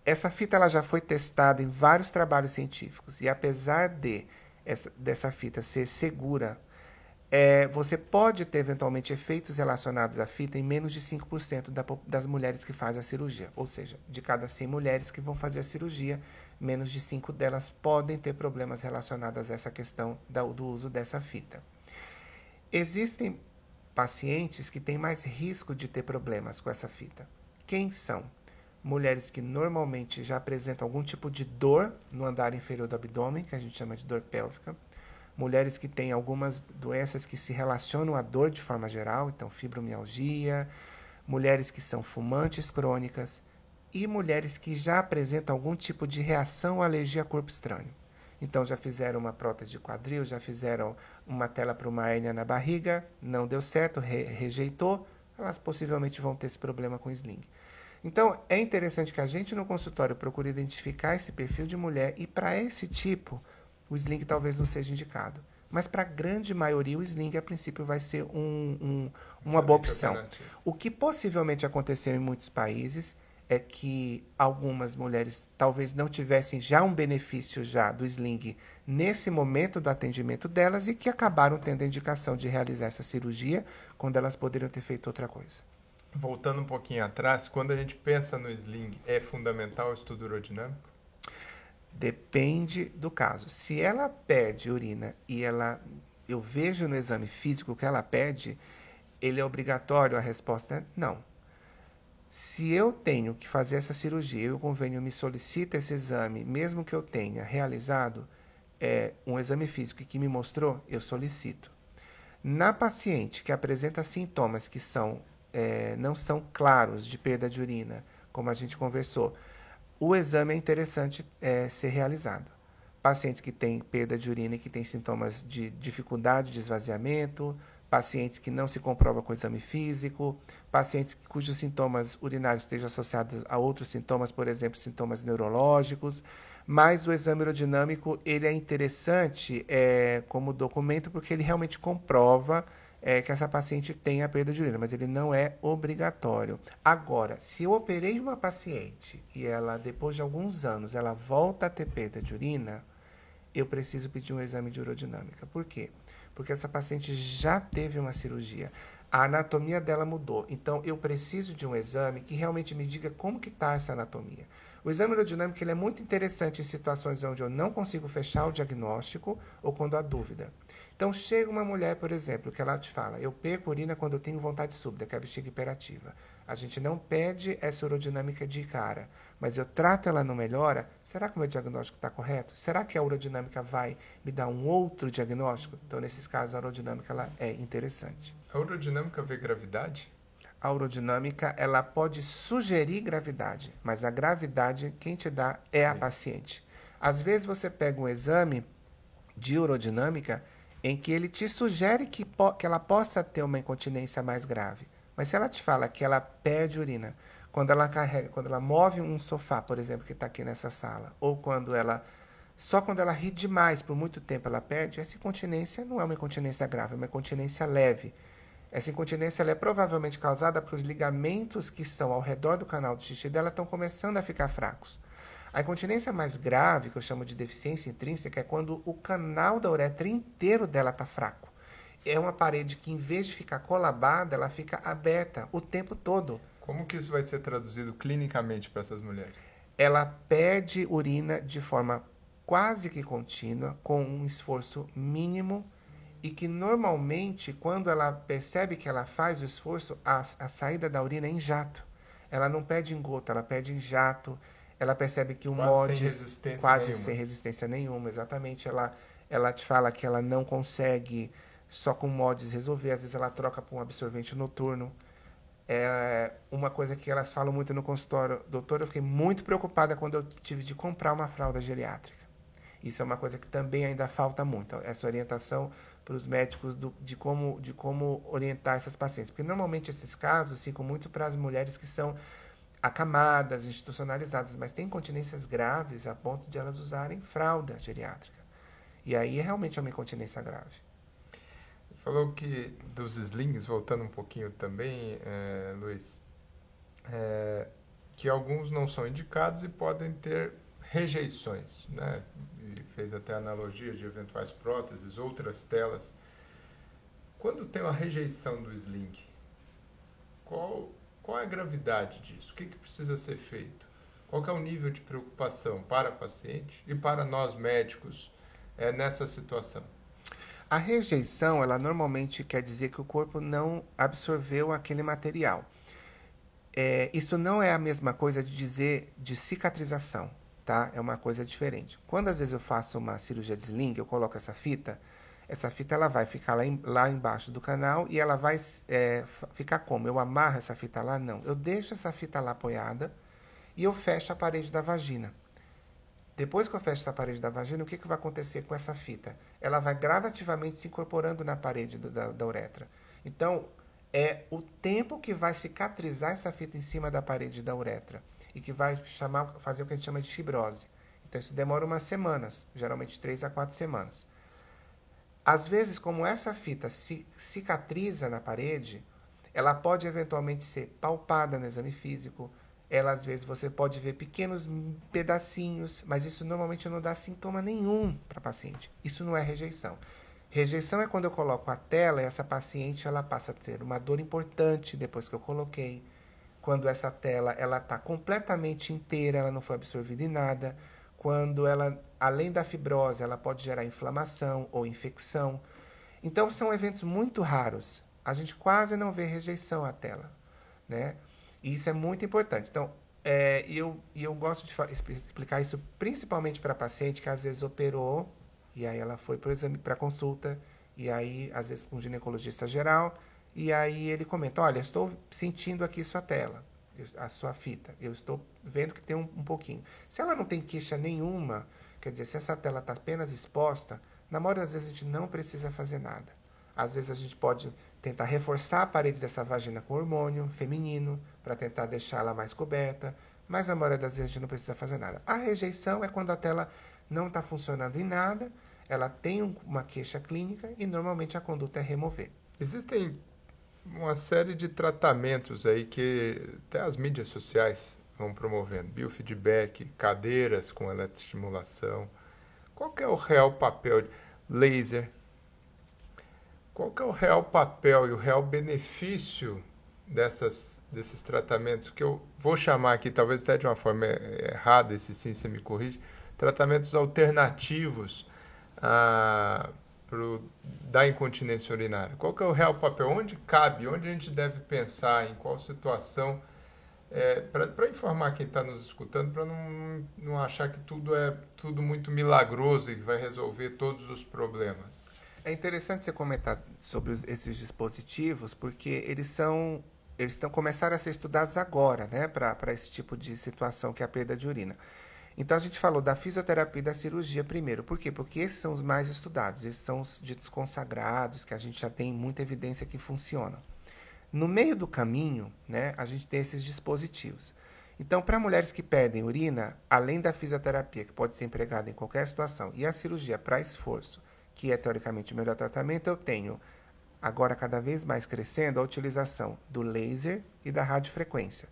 Speaker 2: Essa fita ela já foi testada em vários trabalhos científicos e apesar de essa, dessa fita ser segura, é, você pode ter eventualmente efeitos relacionados à fita em menos de 5% da, das mulheres que fazem a cirurgia. Ou seja, de cada 100 mulheres que vão fazer a cirurgia, menos de 5 delas podem ter problemas relacionados a essa questão do uso dessa fita. Existem pacientes que têm mais risco de ter problemas com essa fita. Quem são? Mulheres que normalmente já apresentam algum tipo de dor no andar inferior do abdômen, que a gente chama de dor pélvica. Mulheres que têm algumas doenças que se relacionam à dor de forma geral, então fibromialgia. Mulheres que são fumantes crônicas e mulheres que já apresentam algum tipo de reação ou alergia a corpo estranho. Então, já fizeram uma prótese de quadril, já fizeram uma tela para uma hérnia na barriga, não deu certo, re rejeitou, elas possivelmente vão ter esse problema com sling. Então, é interessante que a gente no consultório procure identificar esse perfil de mulher e para esse tipo, o sling talvez não seja indicado. Mas para a grande maioria, o sling, a princípio, vai ser um, um, uma boa opção. O que possivelmente aconteceu em muitos países é que algumas mulheres talvez não tivessem já um benefício já do sling nesse momento do atendimento delas e que acabaram tendo a indicação de realizar essa cirurgia quando elas poderiam ter feito outra coisa.
Speaker 1: Voltando um pouquinho atrás, quando a gente pensa no sling, é fundamental o estudo urodinâmico?
Speaker 2: Depende do caso. Se ela perde urina e ela eu vejo no exame físico que ela perde, ele é obrigatório? A resposta é não se eu tenho que fazer essa cirurgia e o convênio me solicita esse exame, mesmo que eu tenha realizado é, um exame físico que me mostrou, eu solicito. Na paciente que apresenta sintomas que são, é, não são claros de perda de urina, como a gente conversou, o exame é interessante é, ser realizado. Pacientes que têm perda de urina e que têm sintomas de dificuldade de esvaziamento, pacientes que não se comprova com exame físico, pacientes cujos sintomas urinários estejam associados a outros sintomas, por exemplo, sintomas neurológicos. Mas o exame urodinâmico ele é interessante é, como documento porque ele realmente comprova é, que essa paciente tem a perda de urina, mas ele não é obrigatório. Agora, se eu operei uma paciente e ela, depois de alguns anos, ela volta a ter perda de urina, eu preciso pedir um exame de urodinâmica. Por quê? Porque essa paciente já teve uma cirurgia. A anatomia dela mudou. Então, eu preciso de um exame que realmente me diga como que está essa anatomia. O exame urodinâmico ele é muito interessante em situações onde eu não consigo fechar o diagnóstico ou quando há dúvida. Então, chega uma mulher, por exemplo, que ela te fala: eu perco urina quando eu tenho vontade súbita, que é a bexiga hiperativa. A gente não pede essa urodinâmica de cara, mas eu trato ela não melhora. Será que o meu diagnóstico está correto? Será que a urodinâmica vai me dar um outro diagnóstico? Então, nesses casos, a urodinâmica ela é interessante.
Speaker 1: A urodinâmica vê gravidade?
Speaker 2: A urodinâmica ela pode sugerir gravidade, mas a gravidade quem te dá é a paciente. Às vezes você pega um exame de urodinâmica em que ele te sugere que, que ela possa ter uma incontinência mais grave. Mas se ela te fala que ela perde urina, quando ela carrega, quando ela move um sofá, por exemplo, que está aqui nessa sala, ou quando ela só quando ela ri demais por muito tempo ela perde, essa incontinência não é uma incontinência grave, é uma incontinência leve. Essa incontinência é provavelmente causada porque os ligamentos que são ao redor do canal do xixi dela estão começando a ficar fracos. A incontinência mais grave, que eu chamo de deficiência intrínseca, é quando o canal da uretra inteiro dela está fraco. É uma parede que, em vez de ficar colabada, ela fica aberta o tempo todo.
Speaker 1: Como que isso vai ser traduzido clinicamente para essas mulheres?
Speaker 2: Ela perde urina de forma quase que contínua, com um esforço mínimo, e que normalmente, quando ela percebe que ela faz o esforço, a, a saída da urina é em jato. Ela não perde em gota, ela perde em jato ela percebe que o quase MODES sem resistência quase nenhuma. sem resistência nenhuma, exatamente. Ela, ela te fala que ela não consegue só com MODES resolver, às vezes ela troca por um absorvente noturno. É uma coisa que elas falam muito no consultório, doutor, eu fiquei muito preocupada quando eu tive de comprar uma fralda geriátrica. Isso é uma coisa que também ainda falta muito, essa orientação para os médicos do, de, como, de como orientar essas pacientes. Porque normalmente esses casos ficam muito para as mulheres que são acamadas, institucionalizadas, mas tem incontinências graves a ponto de elas usarem fralda geriátrica. E aí realmente é uma incontinência grave.
Speaker 1: Falou que dos slings, voltando um pouquinho também, é, Luiz, é, que alguns não são indicados e podem ter rejeições, né? E fez até analogia de eventuais próteses, outras telas. Quando tem uma rejeição do sling, qual qual é a gravidade disso? O que, que precisa ser feito? Qual é o nível de preocupação para a paciente e para nós médicos é, nessa situação?
Speaker 2: A rejeição, ela normalmente quer dizer que o corpo não absorveu aquele material. É, isso não é a mesma coisa de dizer de cicatrização, tá? É uma coisa diferente. Quando às vezes eu faço uma cirurgia de sling, eu coloco essa fita, essa fita ela vai ficar lá, em, lá embaixo do canal e ela vai é, ficar como? Eu amarro essa fita lá? Não. Eu deixo essa fita lá apoiada e eu fecho a parede da vagina. Depois que eu fecho essa parede da vagina, o que, que vai acontecer com essa fita? Ela vai gradativamente se incorporando na parede do, da, da uretra. Então, é o tempo que vai cicatrizar essa fita em cima da parede da uretra e que vai chamar, fazer o que a gente chama de fibrose. Então, isso demora umas semanas, geralmente três a quatro semanas. Às vezes, como essa fita cicatriza na parede, ela pode eventualmente ser palpada no exame físico. Ela, às vezes, você pode ver pequenos pedacinhos, mas isso normalmente não dá sintoma nenhum para a paciente. Isso não é rejeição. Rejeição é quando eu coloco a tela e essa paciente ela passa a ter uma dor importante depois que eu coloquei. Quando essa tela ela está completamente inteira, ela não foi absorvida em nada quando ela, além da fibrose, ela pode gerar inflamação ou infecção. Então, são eventos muito raros. A gente quase não vê rejeição à tela, né? E isso é muito importante. Então, é, eu, eu gosto de explicar isso principalmente para paciente que às vezes operou e aí ela foi para exame para consulta e aí às vezes com um ginecologista geral e aí ele comenta, olha, estou sentindo aqui sua tela a sua fita. Eu estou vendo que tem um, um pouquinho. Se ela não tem queixa nenhuma, quer dizer, se essa tela está apenas exposta, na maioria das vezes a gente não precisa fazer nada. Às vezes a gente pode tentar reforçar a parede dessa vagina com hormônio feminino para tentar deixá-la mais coberta, mas na maioria das vezes a gente não precisa fazer nada. A rejeição é quando a tela não está funcionando em nada, ela tem uma queixa clínica e normalmente a conduta é remover.
Speaker 1: Existem uma série de tratamentos aí que até as mídias sociais vão promovendo, biofeedback, cadeiras com eletroestimulação. Qual é o real papel de laser? Qual é o real papel e o real benefício dessas, desses tratamentos que eu vou chamar aqui, talvez até de uma forma errada, esse sim você me corrige, tratamentos alternativos a, pro, da incontinência urinária? Qual é o real papel? Onde cabe? Onde a gente deve pensar? Em qual situação? É, para informar quem está nos escutando, para não, não achar que tudo é tudo muito milagroso e que vai resolver todos os problemas.
Speaker 2: É interessante você comentar sobre os, esses dispositivos, porque eles são eles estão começaram a ser estudados agora, né, para esse tipo de situação que é a perda de urina. Então a gente falou da fisioterapia e da cirurgia primeiro. Por quê? Porque esses são os mais estudados, esses são os ditos consagrados, que a gente já tem muita evidência que funcionam. No meio do caminho, né, a gente tem esses dispositivos. Então, para mulheres que perdem urina, além da fisioterapia, que pode ser empregada em qualquer situação, e a cirurgia para esforço, que é teoricamente o melhor tratamento, eu tenho agora cada vez mais crescendo a utilização do laser e da radiofrequência.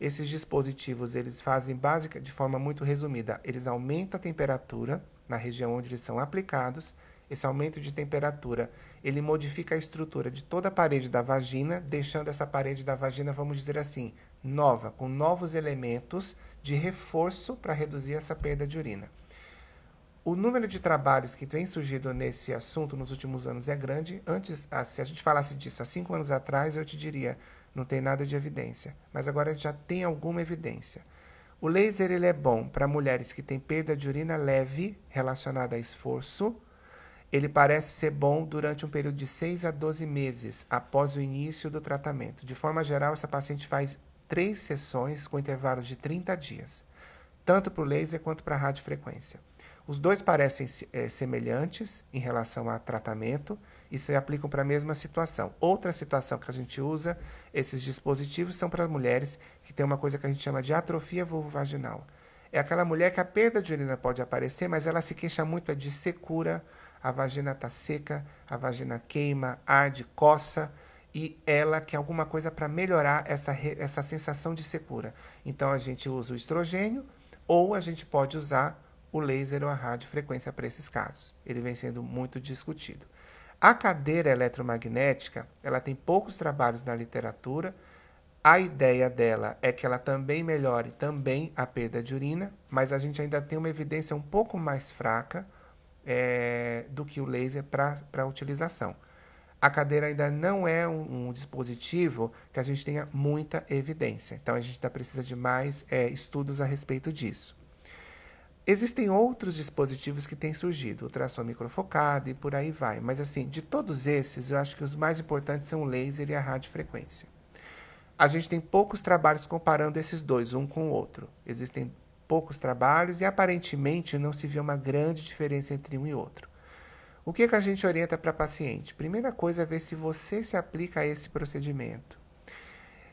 Speaker 2: Esses dispositivos eles fazem básica de forma muito resumida, eles aumentam a temperatura na região onde eles são aplicados. Esse aumento de temperatura, ele modifica a estrutura de toda a parede da vagina, deixando essa parede da vagina, vamos dizer assim, nova, com novos elementos de reforço para reduzir essa perda de urina. O número de trabalhos que tem surgido nesse assunto nos últimos anos é grande. Antes, ah, se a gente falasse disso há cinco anos atrás, eu te diria, não tem nada de evidência, mas agora já tem alguma evidência. O laser ele é bom para mulheres que têm perda de urina leve relacionada a esforço. Ele parece ser bom durante um período de 6 a 12 meses após o início do tratamento. De forma geral, essa paciente faz três sessões com intervalos de 30 dias, tanto para o laser quanto para a radiofrequência. Os dois parecem é, semelhantes em relação a tratamento e se aplicam para a mesma situação. Outra situação que a gente usa esses dispositivos são para mulheres que têm uma coisa que a gente chama de atrofia vulvovaginal. É aquela mulher que a perda de urina pode aparecer, mas ela se queixa muito de secura, a vagina está seca, a vagina queima, arde, coça, e ela quer alguma coisa para melhorar essa, essa sensação de secura. Então a gente usa o estrogênio ou a gente pode usar o laser ou a radiofrequência para esses casos. Ele vem sendo muito discutido. A cadeira eletromagnética, ela tem poucos trabalhos na literatura. A ideia dela é que ela também melhore também a perda de urina, mas a gente ainda tem uma evidência um pouco mais fraca é, do que o laser para utilização. A cadeira ainda não é um, um, dispositivo que a gente tenha muita evidência, então a gente ainda precisa de mais é, estudos a respeito disso. Existem outros dispositivos que têm surgido, ultrassom microfocado e por aí vai. Mas assim, de todos esses, eu acho que os mais importantes são o laser e a radiofrequência. A gente tem poucos trabalhos comparando esses dois, um com o outro. Existem poucos trabalhos e aparentemente não se vê uma grande diferença entre um e outro. O que, que a gente orienta para paciente? Primeira coisa é ver se você se aplica a esse procedimento.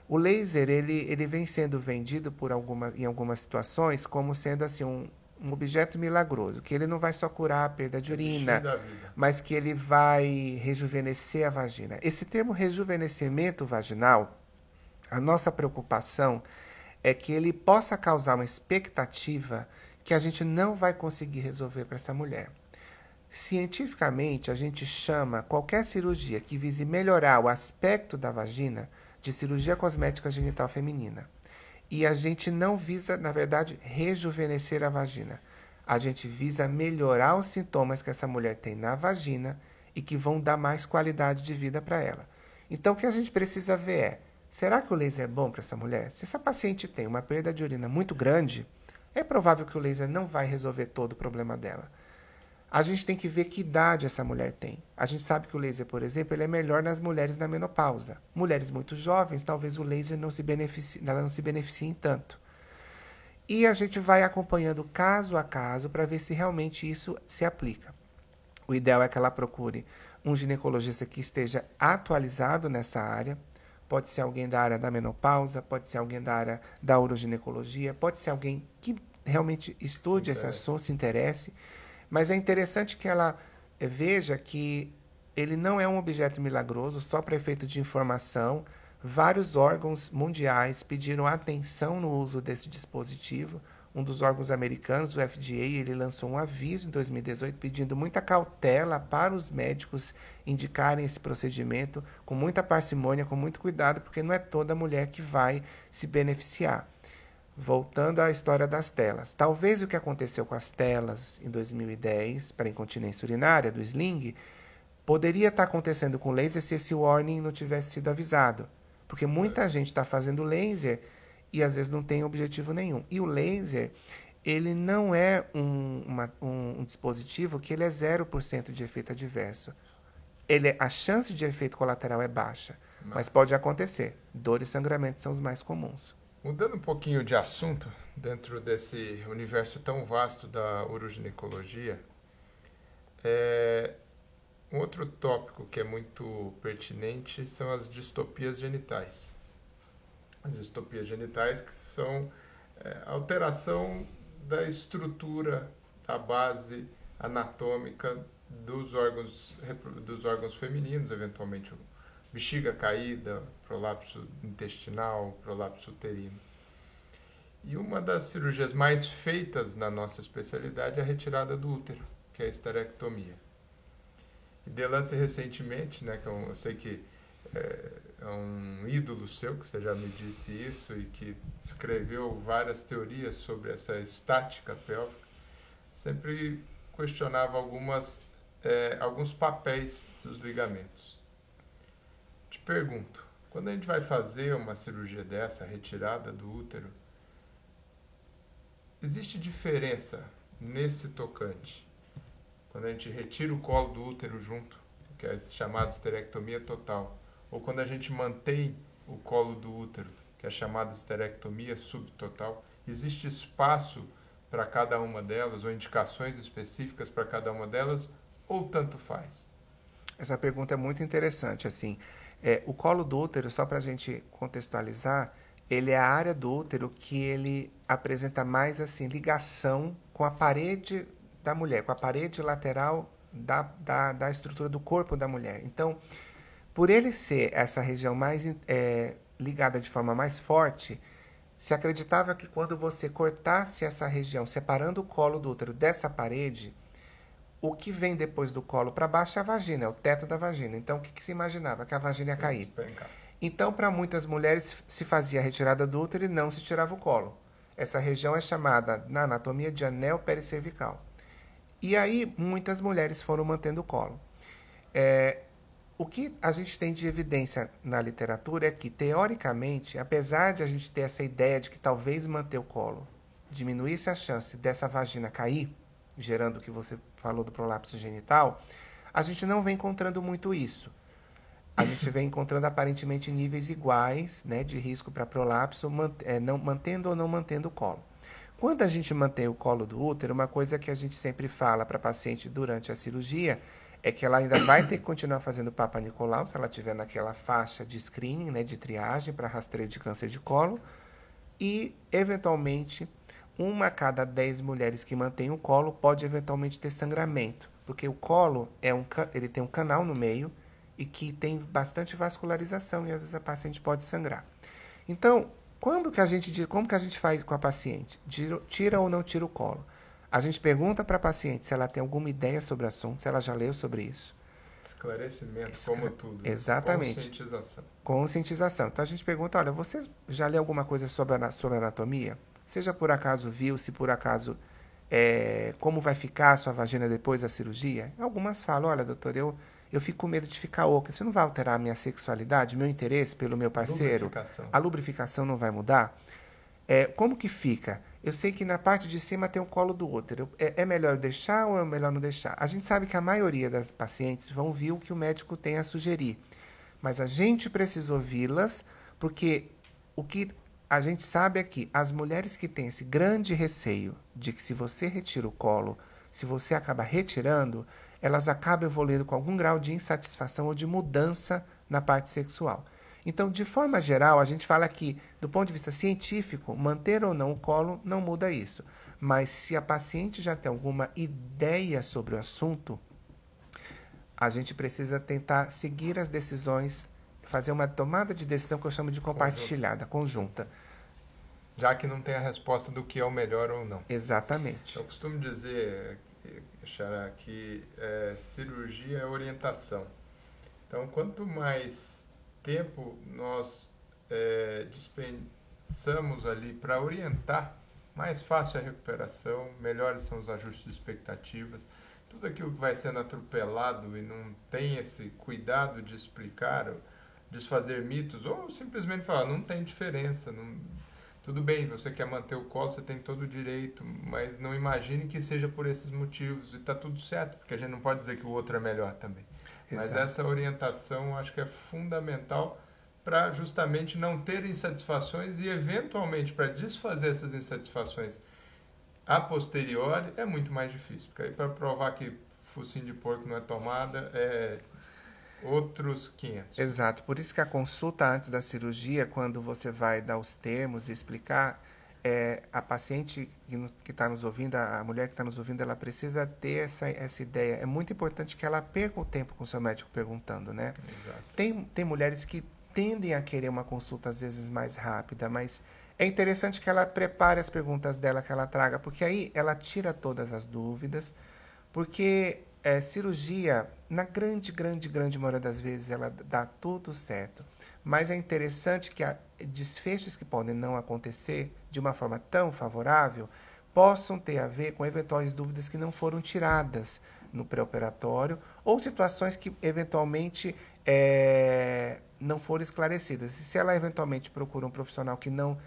Speaker 2: O laser ele, ele vem sendo vendido por alguma, em algumas situações como sendo assim um, um objeto milagroso, que ele não vai só curar a perda de urina, mas que ele vai rejuvenescer a vagina. Esse termo rejuvenescimento vaginal, a nossa preocupação é que ele possa causar uma expectativa que a gente não vai conseguir resolver para essa mulher. Cientificamente, a gente chama qualquer cirurgia que vise melhorar o aspecto da vagina de cirurgia cosmética genital feminina. E a gente não visa, na verdade, rejuvenescer a vagina. A gente visa melhorar os sintomas que essa mulher tem na vagina e que vão dar mais qualidade de vida para ela. Então, o que a gente precisa ver é: será que o laser é bom para essa mulher? Se essa paciente tem uma perda de urina muito grande, é provável que o laser não vai resolver todo o problema dela. A gente tem que ver que idade essa mulher tem. A gente sabe que o laser, por exemplo, ele é melhor nas mulheres na menopausa. Mulheres muito jovens, talvez o laser não se beneficie, ela não se beneficiem tanto. E a gente vai acompanhando caso a caso para ver se realmente isso se aplica. O ideal é que ela procure um ginecologista que esteja atualizado nessa área. Pode ser alguém da área da menopausa, pode ser alguém da área da uroginecologia, pode ser alguém que realmente estude esse assunto, se interesse. Mas é interessante que ela veja que ele não é um objeto milagroso, só para efeito de informação. Vários órgãos mundiais pediram atenção no uso desse dispositivo. Um dos órgãos americanos, o FDA, ele lançou um aviso em 2018 pedindo muita cautela para os médicos indicarem esse procedimento com muita parcimônia, com muito cuidado, porque não é toda mulher que vai se beneficiar. Voltando à história das telas. Talvez o que aconteceu com as telas em 2010 para incontinência urinária do sling poderia estar acontecendo com laser se esse warning não tivesse sido avisado. Porque muita gente está fazendo laser e às vezes não tem objetivo nenhum. E o laser, ele não é um, uma, um, um dispositivo que ele é 0% de efeito adverso. Ele, a chance de efeito colateral é baixa, mas, mas pode acontecer. Dor e sangramento são os mais comuns.
Speaker 1: Mudando um pouquinho de assunto, dentro desse universo tão vasto da uroginecologia, é, um outro tópico que é muito pertinente são as distopias genitais. As distopias genitais que são é, alteração da estrutura, da base anatômica dos órgãos, dos órgãos femininos, eventualmente bexiga caída, prolapso intestinal, prolapso uterino. E uma das cirurgias mais feitas na nossa especialidade é a retirada do útero, que é a esterectomia. E Delance recentemente, né, que eu, eu sei que é, um ídolo seu, que você já me disse isso, e que escreveu várias teorias sobre essa estática pélvica, sempre questionava algumas, é, alguns papéis dos ligamentos. Te pergunto, quando a gente vai fazer uma cirurgia dessa, retirada do útero, existe diferença nesse tocante quando a gente retira o colo do útero junto, que é chamada esterectomia total, ou quando a gente mantém o colo do útero, que é chamada esterectomia subtotal, existe espaço para cada uma delas, ou indicações específicas para cada uma delas, ou tanto faz?
Speaker 2: Essa pergunta é muito interessante. Assim, é, o colo do útero, só para a gente contextualizar, ele é a área do útero que ele apresenta mais assim ligação com a parede da mulher, com a parede lateral da, da, da estrutura do corpo da mulher. Então, por ele ser essa região mais é, ligada de forma mais forte, se acreditava que quando você cortasse essa região, separando o colo do útero dessa parede, o que vem depois do colo para baixo é a vagina, é o teto da vagina. Então, o que, que se imaginava? Que a vagina ia cair. Então, para muitas mulheres, se fazia a retirada do útero e não se tirava o colo. Essa região é chamada, na anatomia, de anel pericervical. E aí muitas mulheres foram mantendo o colo. É, o que a gente tem de evidência na literatura é que, teoricamente, apesar de a gente ter essa ideia de que talvez manter o colo diminuísse a chance dessa vagina cair, gerando o que você falou do prolapso genital, a gente não vem encontrando muito isso. A gente vem encontrando aparentemente níveis iguais né, de risco para prolapso, é, não, mantendo ou não mantendo o colo. Quando a gente mantém o colo do útero, uma coisa que a gente sempre fala para paciente durante a cirurgia é que ela ainda vai ter que continuar fazendo Papa Nicolau, se ela tiver naquela faixa de screening, né, de triagem para rastreio de câncer de colo, e eventualmente uma a cada dez mulheres que mantém o colo pode eventualmente ter sangramento, porque o colo é um, ele tem um canal no meio e que tem bastante vascularização e às vezes a paciente pode sangrar. Então, como que a gente, como que a gente faz com a paciente? Tira ou não tira o colo? A gente pergunta para a paciente se ela tem alguma ideia sobre o assunto, se ela já leu sobre isso.
Speaker 1: Esclarecimento, Escla como tudo.
Speaker 2: Né? Exatamente.
Speaker 1: Conscientização.
Speaker 2: Conscientização. Então a gente pergunta: olha, você já leu alguma coisa sobre, a, sobre anatomia? Seja por acaso viu, se por acaso. É, como vai ficar a sua vagina depois da cirurgia? Algumas falam: olha, doutor, eu eu fico com medo de ficar oca. Isso não vai alterar a minha sexualidade, meu interesse pelo meu parceiro?
Speaker 1: Lubrificação.
Speaker 2: A lubrificação não vai mudar? É, como que fica? Eu sei que na parte de cima tem o colo do útero. É, é, melhor deixar ou é melhor não deixar? A gente sabe que a maioria das pacientes vão vir o que o médico tem a sugerir. Mas a gente precisa ouvi-las, porque o que a gente sabe é que as mulheres que têm esse grande receio de que se você retira o colo, se você acaba retirando, elas acabam evoluindo com algum grau de insatisfação ou de mudança na parte sexual. Então, de forma geral, a gente fala que, do ponto de vista científico, manter ou não o colo não muda isso. Mas se a paciente já tem alguma ideia sobre o assunto, a gente precisa tentar seguir as decisões, fazer uma tomada de decisão que eu chamo de compartilhada, conjunta.
Speaker 1: Já que não tem a resposta do que é o melhor ou não.
Speaker 2: Exatamente.
Speaker 1: Eu costumo dizer, Xará, que é, cirurgia é orientação. Então, quanto mais tempo nós é, dispensamos ali para orientar, mais fácil a recuperação, melhores são os ajustes de expectativas. Tudo aquilo que vai sendo atropelado e não tem esse cuidado de explicar, desfazer mitos, ou simplesmente falar, não tem diferença. Não... Tudo bem, você quer manter o colo, você tem todo o direito, mas não imagine que seja por esses motivos e está tudo certo, porque a gente não pode dizer que o outro é melhor também. Mas essa orientação acho que é fundamental para justamente não ter insatisfações e, eventualmente, para desfazer essas insatisfações a posteriori é muito mais difícil. Porque aí, para provar que focinho de porco não é tomada, é outros 500.
Speaker 2: Exato. Por isso que a consulta antes da cirurgia, quando você vai dar os termos e explicar, é, a paciente que está nos ouvindo, a mulher que está nos ouvindo, ela precisa ter essa, essa ideia. É muito importante que ela perca o tempo com o seu médico perguntando, né?
Speaker 1: Exato.
Speaker 2: Tem, tem mulheres que tendem a querer uma consulta às vezes mais rápida, mas é interessante que ela prepare as perguntas dela, que ela traga, porque aí ela tira todas as dúvidas, porque é, cirurgia, na grande, grande, grande maioria das vezes, ela dá tudo certo. Mas é interessante que desfechos que podem não acontecer de uma forma tão favorável possam ter a ver com eventuais dúvidas que não foram tiradas no pré-operatório ou situações que eventualmente é, não foram esclarecidas. E se ela eventualmente procura um profissional que não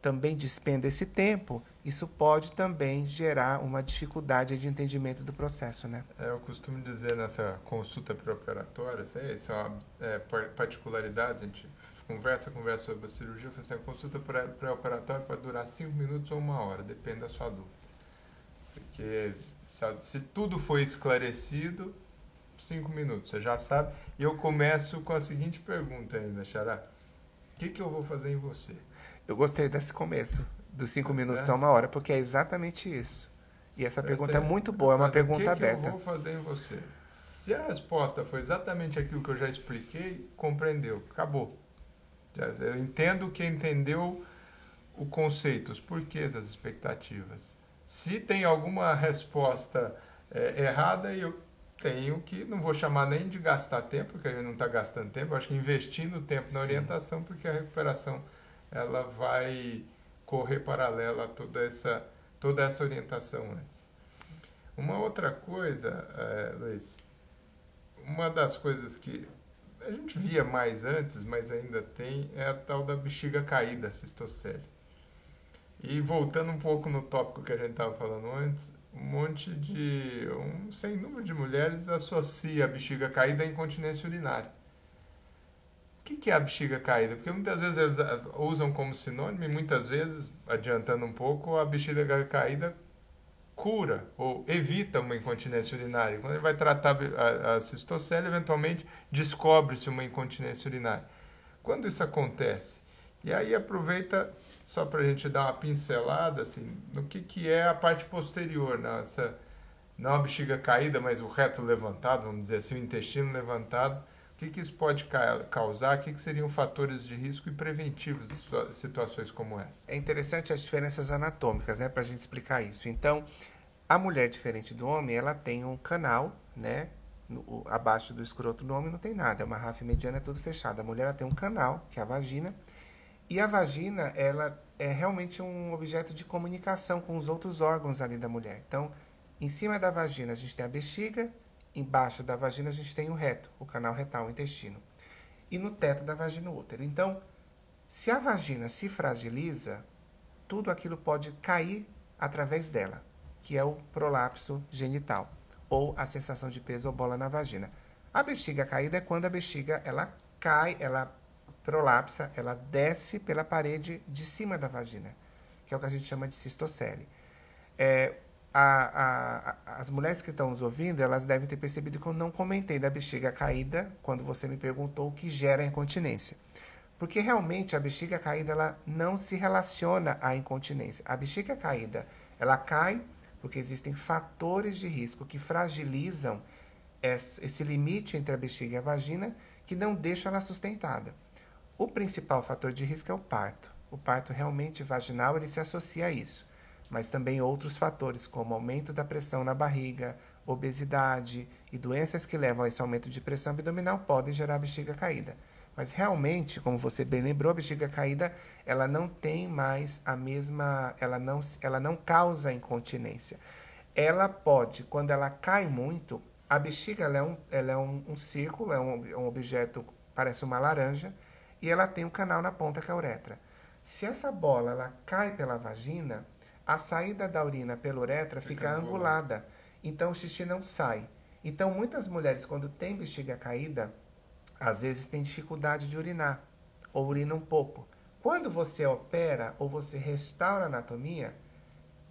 Speaker 2: também despenda esse tempo, isso pode também gerar uma dificuldade de entendimento do processo, né?
Speaker 1: É, eu costumo dizer nessa consulta pré-operatória, isso é uma é, particularidade, a gente conversa, conversa sobre a cirurgia, eu assim, a consulta pré-operatória pode durar 5 minutos ou uma hora, depende da sua dúvida. Porque se tudo foi esclarecido, 5 minutos, você já sabe. E eu começo com a seguinte pergunta ainda, Xará. O que, que eu vou fazer em você?
Speaker 2: Eu gostei desse começo, dos cinco minutos é. a uma hora, porque é exatamente isso. E essa pergunta é, é muito boa, é uma pergunta
Speaker 1: que
Speaker 2: aberta.
Speaker 1: O que eu vou fazer em você? Se a resposta foi exatamente aquilo que eu já expliquei, compreendeu, acabou. Eu entendo que entendeu o conceito, os porquês, as expectativas. Se tem alguma resposta é, errada, eu tenho que, não vou chamar nem de gastar tempo, porque a gente não está gastando tempo, acho que investindo tempo na Sim. orientação, porque a recuperação ela vai correr paralela a toda essa, toda essa orientação antes. Uma outra coisa, é, Luiz, uma das coisas que a gente via mais antes, mas ainda tem, é a tal da bexiga caída, a cistocele. E voltando um pouco no tópico que a gente estava falando antes, um monte de, um sem número de mulheres associa a bexiga caída à incontinência urinária que, que é a bexiga caída? Porque muitas vezes eles ah, usam como sinônimo e muitas vezes, adiantando um pouco, a bexiga caída cura ou evita uma incontinência urinária. Quando ele vai tratar a, a cistocele, eventualmente descobre-se uma incontinência urinária. Quando isso acontece? E aí aproveita só para a gente dar uma pincelada assim, no que, que é a parte posterior, nessa, não a bexiga caída, mas o reto levantado, vamos dizer assim, o intestino levantado que, que isso pode causar? O que, que seriam fatores de risco e preventivos de situações como essa?
Speaker 2: É interessante as diferenças anatômicas, né, para a gente explicar isso. Então, a mulher, diferente do homem, ela tem um canal, né? No, abaixo do escroto do homem não tem nada, é uma rafa mediana, é tudo fechado. A mulher ela tem um canal, que é a vagina, e a vagina, ela é realmente um objeto de comunicação com os outros órgãos ali da mulher. Então, em cima da vagina a gente tem a bexiga, Embaixo da vagina a gente tem o reto, o canal retal, o intestino. E no teto da vagina o útero. Então, se a vagina se fragiliza, tudo aquilo pode cair através dela, que é o prolapso genital, ou a sensação de peso ou bola na vagina. A bexiga caída é quando a bexiga ela cai, ela prolapsa, ela desce pela parede de cima da vagina, que é o que a gente chama de cistocele. É, a, a, as mulheres que estão nos ouvindo, elas devem ter percebido que eu não comentei da bexiga caída quando você me perguntou o que gera a incontinência. Porque realmente a bexiga caída ela não se relaciona à incontinência. A bexiga caída, ela cai porque existem fatores de risco que fragilizam esse limite entre a bexiga e a vagina que não deixam ela sustentada. O principal fator de risco é o parto. O parto realmente vaginal ele se associa a isso mas também outros fatores, como aumento da pressão na barriga, obesidade e doenças que levam a esse aumento de pressão abdominal podem gerar bexiga caída. Mas realmente, como você bem lembrou, a bexiga caída, ela não tem mais a mesma, ela não, ela não causa incontinência. Ela pode, quando ela cai muito, a bexiga ela é, um, ela é um, um círculo, é um, é um objeto, parece uma laranja, e ela tem um canal na ponta que é a uretra. Se essa bola ela cai pela vagina, a saída da urina pela uretra fica, fica angulada. Então o xixi não sai. Então muitas mulheres, quando têm bexiga caída, às vezes têm dificuldade de urinar, ou urina um pouco. Quando você opera ou você restaura a anatomia,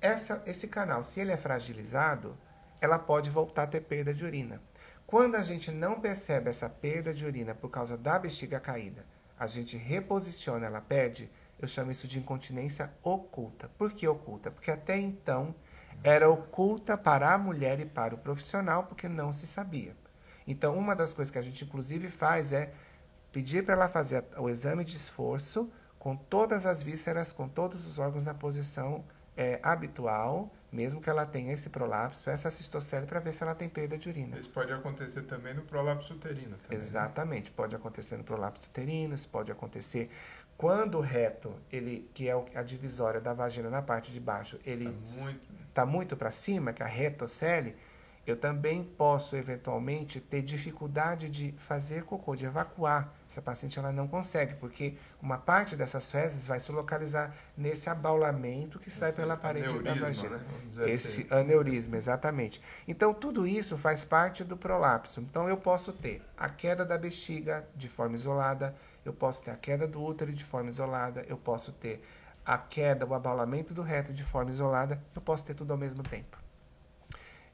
Speaker 2: essa, esse canal, se ele é fragilizado, ela pode voltar a ter perda de urina. Quando a gente não percebe essa perda de urina por causa da bexiga caída, a gente reposiciona, ela perde, eu chamo isso de incontinência oculta. Por que oculta? Porque até então era oculta para a mulher e para o profissional, porque não se sabia. Então, uma das coisas que a gente inclusive faz é pedir para ela fazer o exame de esforço com todas as vísceras, com todos os órgãos na posição é, habitual, mesmo que ela tenha esse prolapso, essa cistocele, para ver se ela tem perda de urina.
Speaker 1: Isso pode acontecer também no prolapso uterino. Também,
Speaker 2: né? Exatamente, né? pode acontecer no prolapso uterino, isso pode acontecer quando o reto, ele, que é a divisória da vagina na parte de baixo, ele está muito, tá muito para cima, que é a retocele, eu também posso eventualmente ter dificuldade de fazer cocô, de evacuar. Essa paciente ela não consegue, porque uma parte dessas fezes vai se localizar nesse abaulamento que Esse sai pela parede da vagina. Né? Esse assim. aneurisma, exatamente. Então, tudo isso faz parte do prolapso. Então, eu posso ter a queda da bexiga de forma isolada, eu posso ter a queda do útero de forma isolada, eu posso ter a queda, o abaulamento do reto de forma isolada, eu posso ter tudo ao mesmo tempo.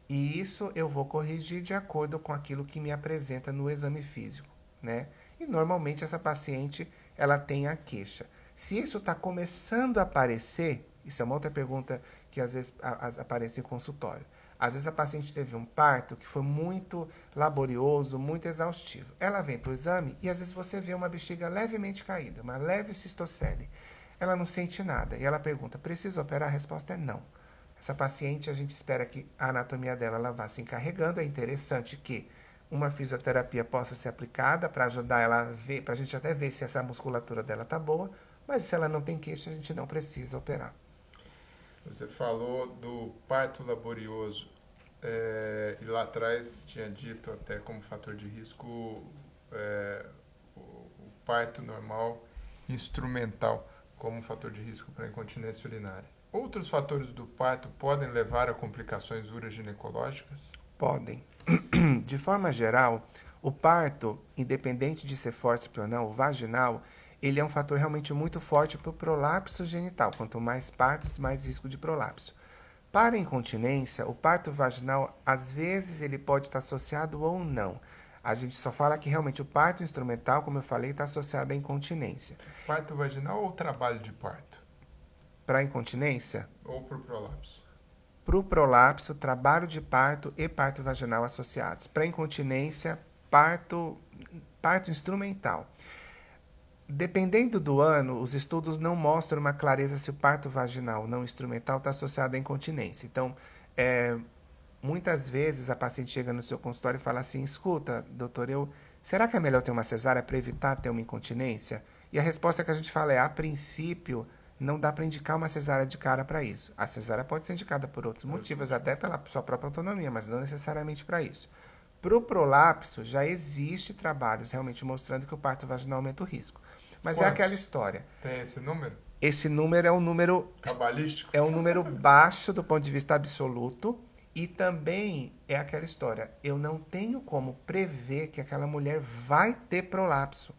Speaker 2: E isso eu vou corrigir de acordo com aquilo que me apresenta no exame físico, né? E normalmente essa paciente ela tem a queixa. Se isso está começando a aparecer, isso é uma outra pergunta que às vezes aparece em consultório. Às vezes a paciente teve um parto que foi muito laborioso, muito exaustivo. Ela vem para o exame e às vezes você vê uma bexiga levemente caída, uma leve cistocele. Ela não sente nada e ela pergunta: precisa operar? A resposta é não. Essa paciente, a gente espera que a anatomia dela ela vá se encarregando. É interessante que uma fisioterapia possa ser aplicada para ajudar ela a ver, para a gente até ver se essa musculatura dela está boa, mas se ela não tem queixa, a gente não precisa operar.
Speaker 1: Você falou do parto laborioso. É, e lá atrás tinha dito até como fator de risco é, o, o, parto normal instrumental como fator de risco para incontinência urinária. Outros fatores do parto podem levar a complicações uroginecológicas?
Speaker 2: Podem. De forma geral, o parto, independente de ser fórceps ou não, o vaginal, ele é um fator realmente muito forte para o prolapso genital. Quanto mais partos, mais risco de prolapso. Para incontinência, o parto vaginal, às vezes, ele pode estar associado ou não. A gente só fala que realmente o parto instrumental, como eu falei, está associado à incontinência.
Speaker 1: Parto vaginal ou trabalho de parto?
Speaker 2: Para incontinência?
Speaker 1: Ou para o prolapso?
Speaker 2: Para o prolapso, trabalho de parto e parto vaginal associados. Para incontinência, parto, parto instrumental. Dependendo do ano, os estudos não mostram uma clareza se o parto vaginal não instrumental está associado à incontinência. Então, é, muitas vezes a paciente chega no seu consultório e fala assim: escuta, doutor, eu, será que é melhor ter uma cesárea para evitar ter uma incontinência? E a resposta que a gente fala é: a princípio, não dá para indicar uma cesárea de cara para isso. A cesárea pode ser indicada por outros motivos, até pela sua própria autonomia, mas não necessariamente para isso. Para o prolapso, já existe trabalhos realmente mostrando que o parto vaginal aumenta o risco. Mas é Quantos? é aquela história.
Speaker 1: Tem esse número?
Speaker 2: Esse número é um número.
Speaker 1: Cabalístico?
Speaker 2: É um número baixo do ponto de vista absoluto. E também é aquela história. Eu não tenho como prever que aquela mulher vai ter prolapso.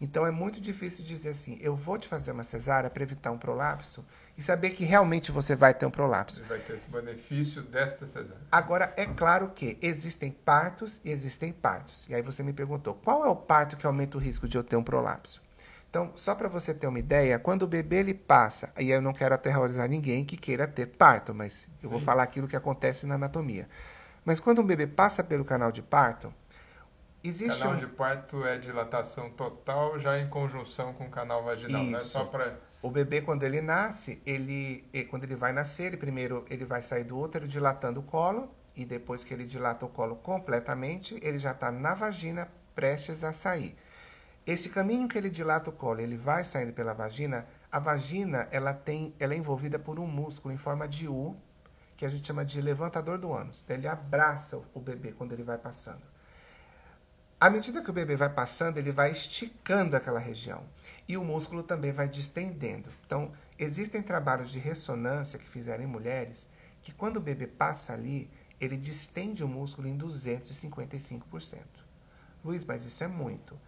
Speaker 2: Então é muito difícil dizer assim: eu vou te fazer uma cesárea para evitar um prolapso e saber que realmente você vai ter um prolapso.
Speaker 1: Você vai ter esse benefício desta cesárea.
Speaker 2: Agora, é claro que existem partos e existem partos. E aí você me perguntou: qual é o parto que aumenta o risco de eu ter um prolapso? Então, só para você ter uma ideia, quando o bebê ele passa, e eu não quero aterrorizar ninguém que queira ter parto, mas eu vou falar aquilo que acontece na anatomia. Mas quando um bebê passa pelo canal de parto, existe
Speaker 1: canal
Speaker 2: um...
Speaker 1: de parto é dilatação total já em conjunção com o canal vaginal,
Speaker 2: Isso.
Speaker 1: não é só para
Speaker 2: O bebê, quando ele nasce, ele, quando ele vai nascer, ele primeiro ele vai sair do útero dilatando o colo, e depois que ele dilata o colo completamente, ele já está na vagina, prestes a sair. Esse caminho que ele dilata o colo, ele vai saindo pela vagina, a vagina ela tem, ela é envolvida por um músculo em forma de U, que a gente chama de levantador do ânus. Então ele abraça o bebê quando ele vai passando. À medida que o bebê vai passando, ele vai esticando aquela região e o músculo também vai distendendo. Então, existem trabalhos de ressonância que fizeram em mulheres que quando o bebê passa ali, ele distende o músculo em 255%. Luiz, mas isso é muito.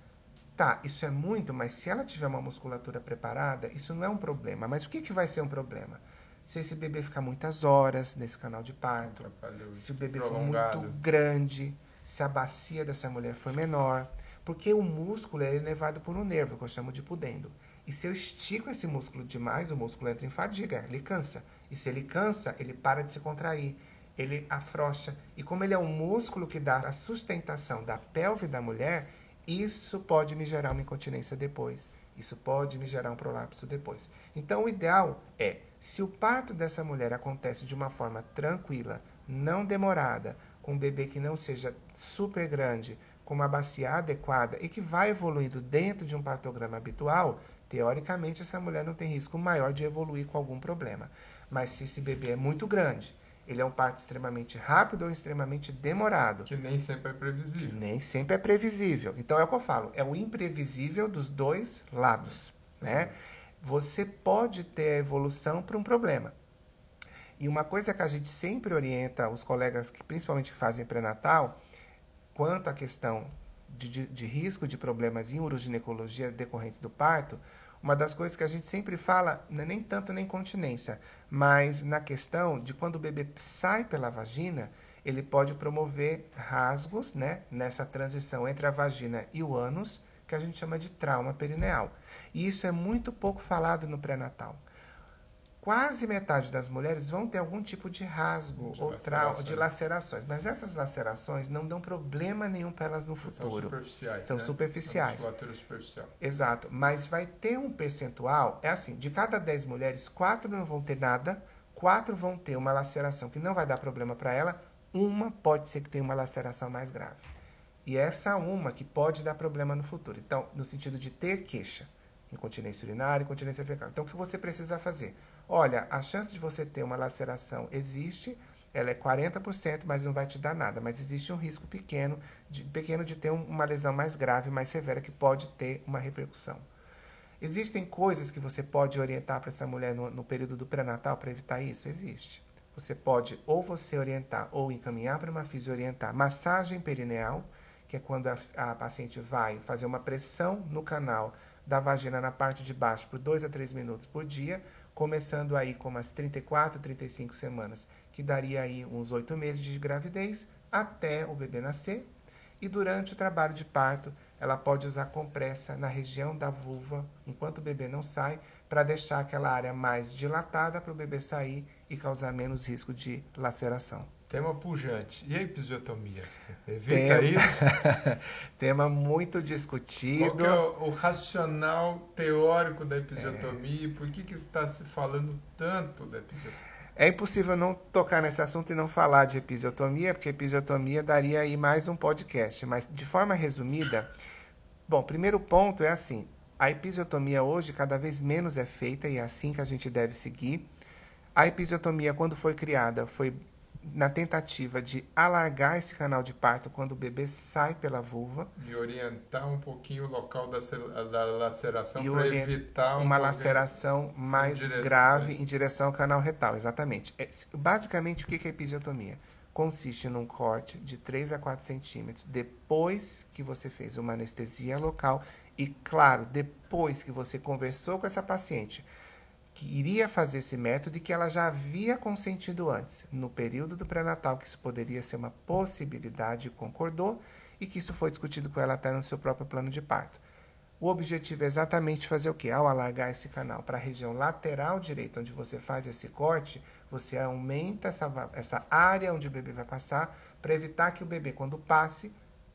Speaker 2: Tá, isso é muito, mas se ela tiver uma musculatura preparada, isso não é um problema. Mas o que, que vai ser um problema? Se esse bebê ficar muitas horas nesse canal de parto,
Speaker 1: Atrapalhou
Speaker 2: se o bebê for
Speaker 1: prolongado.
Speaker 2: muito grande, se a bacia dessa mulher for menor, porque o músculo é elevado por um nervo, que eu chamo de pudendo. E se eu estico esse músculo demais, o músculo entra em fadiga, ele cansa. E se ele cansa, ele para de se contrair, ele afrouxa. E como ele é um músculo que dá a sustentação da pelve da mulher, isso pode me gerar uma incontinência depois. Isso pode me gerar um prolapso depois. Então, o ideal é, se o parto dessa mulher acontece de uma forma tranquila, não demorada, um bebê que não seja super grande, com uma bacia adequada e que vai evoluindo dentro de um partograma habitual, teoricamente essa mulher não tem risco maior de evoluir com algum problema. Mas se esse bebê é muito grande, ele é um parto extremamente rápido ou extremamente demorado,
Speaker 1: Que nem sempre é
Speaker 2: que
Speaker 1: previsível.
Speaker 2: nem sempre é previsível. Então é o que eu falo, é o imprevisível dos dois lados, né? Você pode ter a evolução para um problema. E uma coisa que a gente sempre orienta os colegas que principalmente que fazem pré-natal, quanto à questão de, de, de risco de problemas em uroginecologia decorrentes do parto, uma das coisas que a gente sempre fala, é nem tanto na incontinência, mas na questão de quando o bebê sai pela vagina, ele pode promover rasgos né, nessa transição entre a vagina e o ânus, que a gente chama de trauma perineal. E isso é muito pouco falado no pré-natal. Quase metade das mulheres vão ter algum tipo de rasgo
Speaker 1: De
Speaker 2: ou trauma, de lacerações, mas essas lacerações não dão problema nenhum para elas no
Speaker 1: São
Speaker 2: futuro.
Speaker 1: superficiais.
Speaker 2: São
Speaker 1: né?
Speaker 2: superficiais.
Speaker 1: Superficial.
Speaker 2: Exato, mas vai ter um percentual, é assim, de cada 10 mulheres, quatro não vão ter nada, quatro vão ter uma laceração que não vai dar problema para ela, uma pode ser que tenha uma laceração mais grave. E essa uma que pode dar problema no futuro. Então, no sentido de ter queixa, incontinência urinária, incontinência fecal. Então, o que você precisa fazer? Olha, a chance de você ter uma laceração existe, ela é 40%, mas não vai te dar nada. Mas existe um risco pequeno de, pequeno de ter um- uma lesão mais grave, mais severa, que pode ter uma repercussão. Existem coisas que você pode orientar para essa mulher no, no período do pré-natal para evitar isso? Existe. Você pode ou você orientar ou encaminhar para uma fisiorientar massagem perineal, que é quando a, a paciente vai fazer uma pressão no canal da vagina na parte de baixo por 2 a 3 minutos por dia, começando aí com umas 34, 35 semanas, que daria aí uns 8 meses de gravidez até o bebê nascer. E durante o trabalho de parto, ela pode usar compressa na região da vulva, enquanto o bebê não sai, para deixar aquela área mais dilatada para o bebê sair e causar menos risco de laceração.
Speaker 1: Tema pujante. E a episiotomia? Evita
Speaker 2: Tema-
Speaker 1: isso?
Speaker 2: Tema muito discutido.
Speaker 1: é o, o racional teórico da episiotomia e por que que está se falando tanto da episiotomia?
Speaker 2: É impossível não tocar nesse assunto e não falar de episiotomia, porque episiotomia daria aí mais um podcast. Mas, de forma resumida, bom, primeiro ponto é assim: a episiotomia hoje cada vez menos é feita e é assim que a gente deve seguir. A episiotomia, quando foi criada, foi na tentativa de alargar esse canal de parto quando o bebê sai pela vulva.
Speaker 1: E orientar um pouquinho o local da, da laceração para evitar um
Speaker 2: uma laceração mais
Speaker 1: direção,
Speaker 2: grave em direção ao canal retal, exatamente. É, basicamente, o que que é episiotomia? Consiste num corte de 3 a 4 centímetros depois que você fez uma anestesia local E claro, depois que você conversou com essa paciente, que iria fazer esse método e que ela já havia consentido antes, no período do pré-natal, que isso poderia ser uma possibilidade, concordou, e que isso foi discutido com ela até no seu próprio plano de parto. O objetivo é exatamente fazer o quê? Ao alargar esse canal para a região lateral direita, onde você faz esse corte, você aumenta essa, essa área onde o bebê vai passar, para evitar que o bebê, quando passe,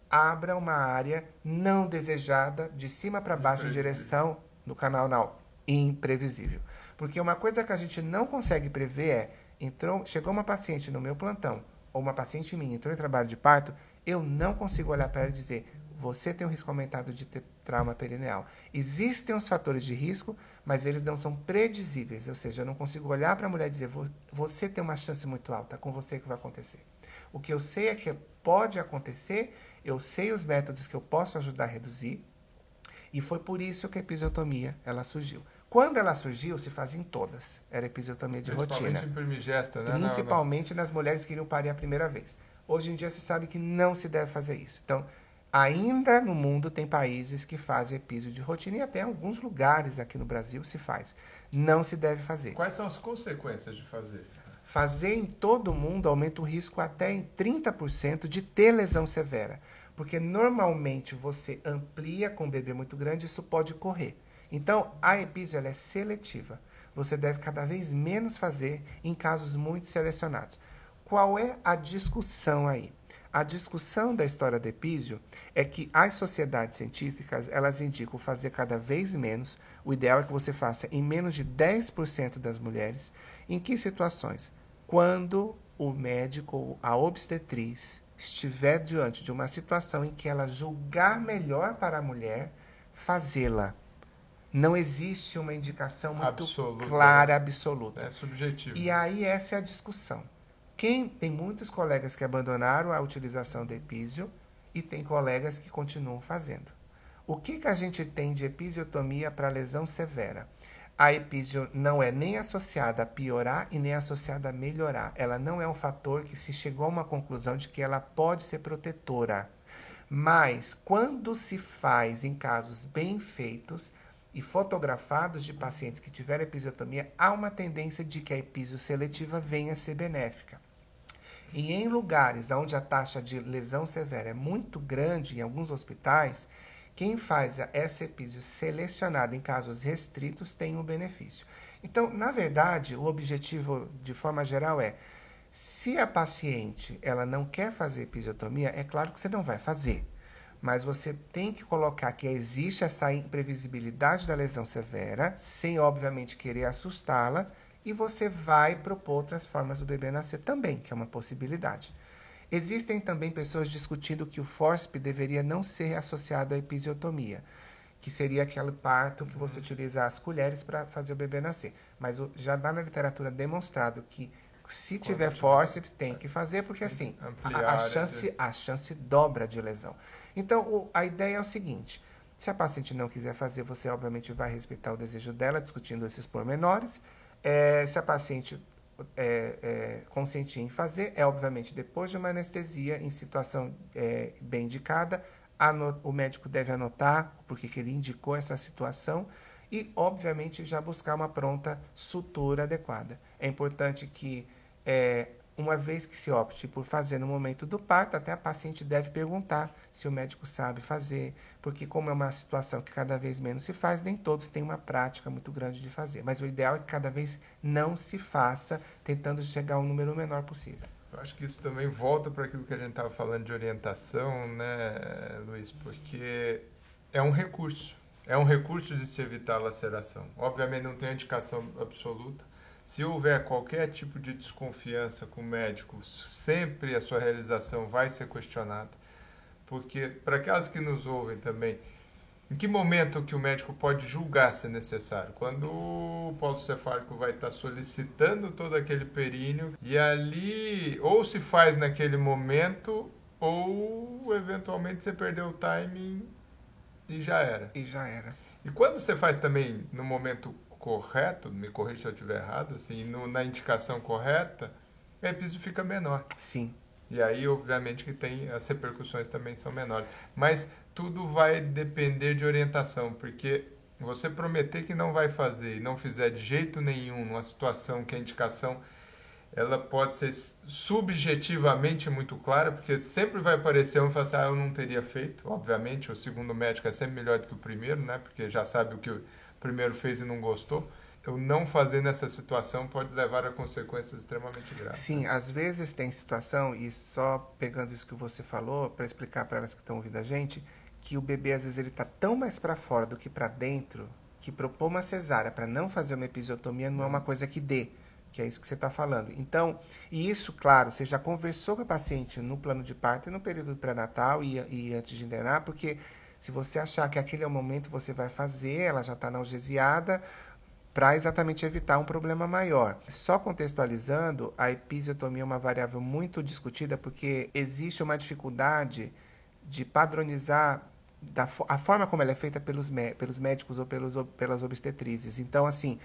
Speaker 2: abra uma área não desejada de cima para baixo em direção no canal anal. Imprevisível. Porque uma coisa que a gente não consegue prever é, entrou, chegou uma paciente no meu plantão, ou uma paciente minha entrou em trabalho de parto, eu não consigo olhar para ela e dizer, você tem um risco aumentado de ter trauma perineal. Existem os fatores de risco, mas eles não são predizíveis, ou seja, eu não consigo olhar para a mulher e dizer, você tem uma chance muito alta, com você que vai acontecer. O que eu sei é que pode acontecer eu sei os métodos que eu posso ajudar a reduzir, e foi por isso que a episiotomia ela surgiu. Quando ela surgiu, se fazia em todas. Era episiotomia de
Speaker 1: Principalmente
Speaker 2: rotina.
Speaker 1: Em primigesta, né?
Speaker 2: Principalmente nas mulheres que iriam parir a primeira vez. Hoje em dia se sabe que não se deve fazer isso. Então, ainda no mundo tem países que fazem episio de rotina e até alguns lugares aqui no Brasil se faz. Não se deve fazer.
Speaker 1: Quais são as consequências de fazer?
Speaker 2: Fazer em todo mundo aumenta o risco até em 30% de ter lesão severa. Porque normalmente você amplia com um bebê muito grande, isso pode correr. Então, a epísio é seletiva. Você deve cada vez menos fazer em casos muito selecionados. Qual é a discussão aí? A discussão da história do epísio é que as sociedades científicas, elas indicam fazer cada vez menos. O ideal é que você faça em menos de 10% das mulheres. Em que situações? quando o médico ou a obstetriz estiver diante de uma situação em que ela julgar melhor para a mulher fazê-la. Não existe uma indicação muito absoluta, clara, absoluta.
Speaker 1: É subjetivo.
Speaker 2: E aí essa é a discussão. Quem tem muitos colegas que abandonaram a utilização do epísio e tem colegas que continuam fazendo. O que, que a gente tem de episiotomia para lesão severa? a epísio não é nem associada a piorar e nem associada a melhorar. Ela não é um fator que se chegou a uma conclusão de que ela pode ser protetora. Mas quando se faz em casos bem feitos e fotografados de pacientes que tiveram episiotomia, há uma tendência de que a epísio seletiva venha a ser benéfica. E em lugares onde a taxa de lesão severa é muito grande, em alguns hospitais, quem faz essa epísio selecionada em casos restritos tem um benefício. Então, na verdade, o objetivo, de forma geral, é se a paciente ela não quer fazer episiotomia, é claro que você não vai fazer. Mas você tem que colocar que existe essa imprevisibilidade da lesão severa, sem obviamente querer assustá-la, e você vai propor outras formas do bebê nascer também, que é uma possibilidade. Existem também pessoas discutindo que o FORSP deveria não ser associado à episiotomia, que seria aquele parto que você utiliza as colheres para fazer o bebê nascer. Mas já dá na literatura demonstrado que se tiver fórceps, tem que fazer, porque assim, a, a, chance, a chance dobra de lesão. Então, a ideia é o seguinte: se a paciente não quiser fazer, você obviamente vai respeitar o desejo dela, discutindo esses pormenores. É, se a paciente é, é, consentir em fazer é, obviamente, depois de uma anestesia em situação é, bem indicada, o médico deve anotar porque que ele indicou essa situação e, obviamente, já buscar uma pronta sutura adequada. É importante que é, uma vez que se opte por fazer no momento do parto, até a paciente deve perguntar se o médico sabe fazer, porque como é uma situação que cada vez menos se faz, nem todos têm uma prática muito grande de fazer. Mas o ideal é que cada vez não se faça, tentando chegar ao número menor possível.
Speaker 1: Eu acho que isso também volta para aquilo que a gente estava falando de orientação, né, Luiz? Porque é um recurso. É um recurso de se evitar a laceração. Obviamente não tem indicação absoluta, se houver qualquer tipo de desconfiança com o médico, sempre a sua realização vai ser questionada. Porque, para aquelas que nos ouvem também, em que momento que o médico pode julgar se necessário? Quando o polo cefálico vai estar solicitando todo aquele períneo e ali ou se faz naquele momento ou eventualmente você perdeu o timing e já era.
Speaker 2: E já era.
Speaker 1: E quando você faz também no momento correto, me corrija se eu estiver errado, assim, no, na indicação correta, o epísio fica menor.
Speaker 2: Sim.
Speaker 1: E aí, obviamente, que tem as repercussões também são menores. Mas tudo vai depender de orientação, porque você prometer que não vai fazer e não fizer de jeito nenhum numa situação que a indicação ela pode ser subjetivamente muito clara, porque sempre vai aparecer um e falar assim, ah, eu não teria feito. Obviamente, o segundo médico é sempre melhor do que o primeiro, né? Porque já sabe o que primeiro fez e não gostou o não fazer nessa situação pode levar a consequências extremamente graves.
Speaker 2: Sim, às vezes tem situação, e só pegando isso que você falou, para explicar para elas que estão ouvindo a gente, que o bebê às vezes ele está tão mais para fora do que para dentro, que propor uma cesárea para não fazer uma episiotomia não é uma coisa que dê, que é isso que você está falando. Então, e isso, claro, você já conversou com a paciente no plano de parto e no período pré-natal e, e antes de internar, porque se você achar que aquele é o momento, você vai fazer, ela já está analgesiada, para exatamente evitar um problema maior. Só contextualizando, a episiotomia é uma variável muito discutida porque existe uma dificuldade de padronizar da, a forma como ela é feita pelos, pelos médicos ou pelos, pelas obstetrizes. Então, assim,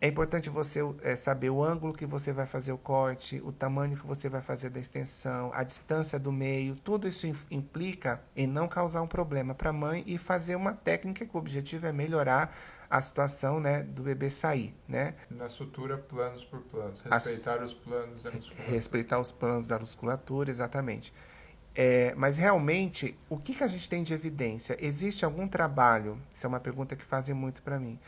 Speaker 2: é importante você é, saber o ângulo que você vai fazer o corte, o tamanho que você vai fazer da extensão, a distância do meio. Tudo isso implica em não causar um problema para a mãe e fazer uma técnica que o objetivo é melhorar a situação né, do bebê sair. Né?
Speaker 1: Na sutura, planos por planos. Respeitar As, os planos da musculatura.
Speaker 2: Respeitar os planos da musculatura, exatamente. É, mas realmente, o que, que a gente tem de evidência? Existe algum trabalho? Isso é uma pergunta que fazem muito para mim.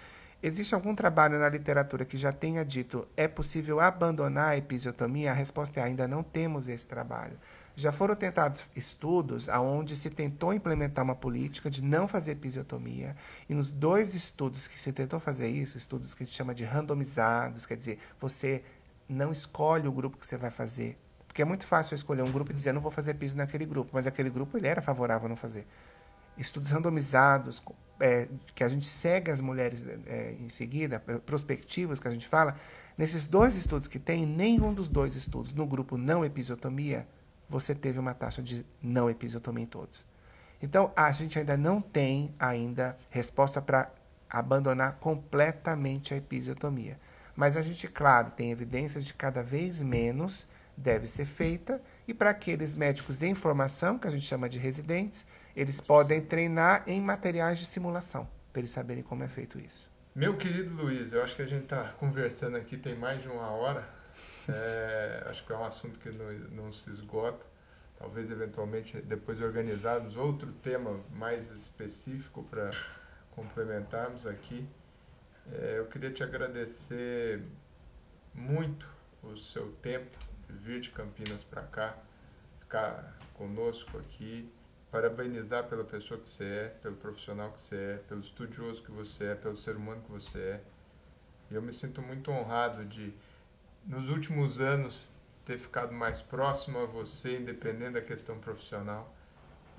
Speaker 2: Existe algum trabalho na literatura que já tenha dito é possível abandonar a episiotomia? A resposta é ainda não temos esse trabalho. Já foram tentados estudos onde se tentou implementar uma política de não fazer episiotomia, e nos dois estudos que se tentou fazer isso, estudos que a gente chama de randomizados, quer dizer, você não escolhe o grupo que você vai fazer. Porque é muito fácil eu escolher um grupo e dizer, não vou fazer piso naquele grupo, mas aquele grupo ele era favorável a não fazer. Estudos randomizados, é, que a gente segue as mulheres é, em seguida, prospectivos que a gente fala, nesses dois estudos que tem, nenhum dos dois estudos no grupo não episiotomia você teve uma taxa de não episiotomia em todos. Então, a gente ainda não tem ainda resposta para abandonar completamente a episiotomia. Mas a gente, claro, tem evidências de cada vez menos deve ser feita e para aqueles médicos de informação, que a gente chama de residentes, eles podem treinar em materiais de simulação, para eles saberem como é feito isso.
Speaker 1: Meu querido Luiz, eu acho que a gente está conversando aqui tem mais de uma hora. É, acho que é um assunto que não, não se esgota. Talvez, eventualmente, depois organizarmos outro tema mais específico para complementarmos aqui. É, eu queria te agradecer muito o seu tempo de vir de Campinas para cá, ficar conosco aqui, parabenizar pela pessoa que você é, pelo profissional que você é, pelo estudioso que você é, pelo ser humano que você é. E eu me sinto muito honrado de nos últimos anos, ter ficado mais próximo a você, independente da questão profissional.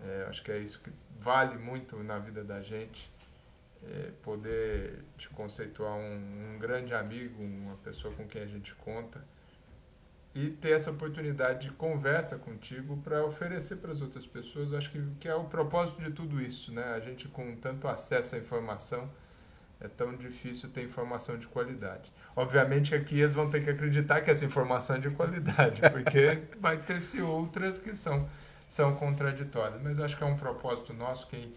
Speaker 1: É, acho que é isso que vale muito na vida da gente. É, poder te conceituar um, um, grande amigo, uma pessoa com quem a gente conta e ter essa oportunidade de conversa contigo para oferecer para as outras pessoas. Acho que, que é o propósito de tudo isso, né? A gente com tanto acesso à informação é tão difícil ter informação de qualidade. Obviamente aqui eles vão ter que acreditar que essa informação é de qualidade, porque vai ter-se outras que são, são contraditórias. Mas eu acho que é um propósito nosso, quem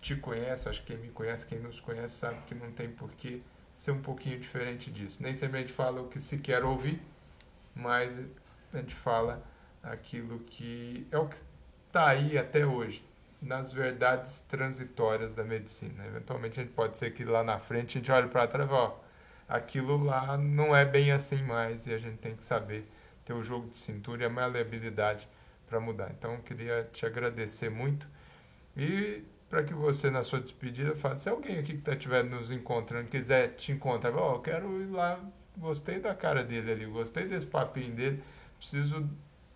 Speaker 1: te conhece, acho que quem me conhece, quem nos conhece, sabe que não tem por que ser um pouquinho diferente disso. Nem sempre a gente fala o que se quer ouvir, mas a gente fala aquilo que é o que está aí até hoje nas verdades transitórias da medicina. Eventualmente a gente pode ser que lá na frente a gente olhe para trás e ó, aquilo lá não é bem assim mais e a gente tem que saber ter o jogo de cintura e a maleabilidade para mudar. Então eu queria te agradecer muito e para que você na sua despedida faça, se alguém aqui que estiver tá nos encontrando quiser te encontrar, ó, eu quero ir lá, gostei da cara dele ali, gostei desse papinho dele, preciso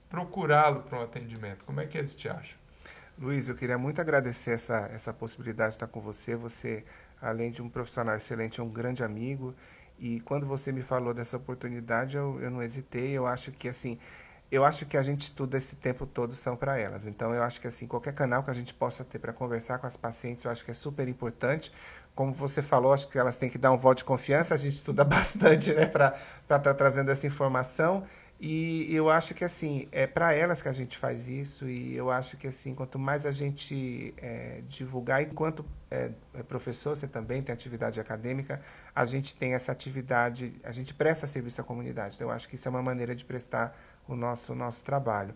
Speaker 1: procurá-lo para um atendimento. Como é que eles te acham?
Speaker 2: Luiz, eu queria muito agradecer essa, essa possibilidade de estar com você. Você, além de um profissional excelente, é um grande amigo. E quando você me falou dessa oportunidade, eu, eu não hesitei. Eu acho que, assim, eu acho que a gente estuda esse tempo todo são para elas. Então, eu acho que, assim, qualquer canal que a gente possa ter para conversar com as pacientes, eu acho que é super importante. Como você falou, acho que elas têm que dar um voto de confiança. A gente estuda bastante, né, para estar tá trazendo essa informação. E eu acho que assim é para elas que a gente faz isso e eu acho que assim quanto mais a gente é, divulgar, enquanto é, é, professor você também tem atividade acadêmica, a gente tem essa atividade, a gente presta serviço à comunidade. Então eu acho que isso é uma maneira de prestar o nosso nosso trabalho.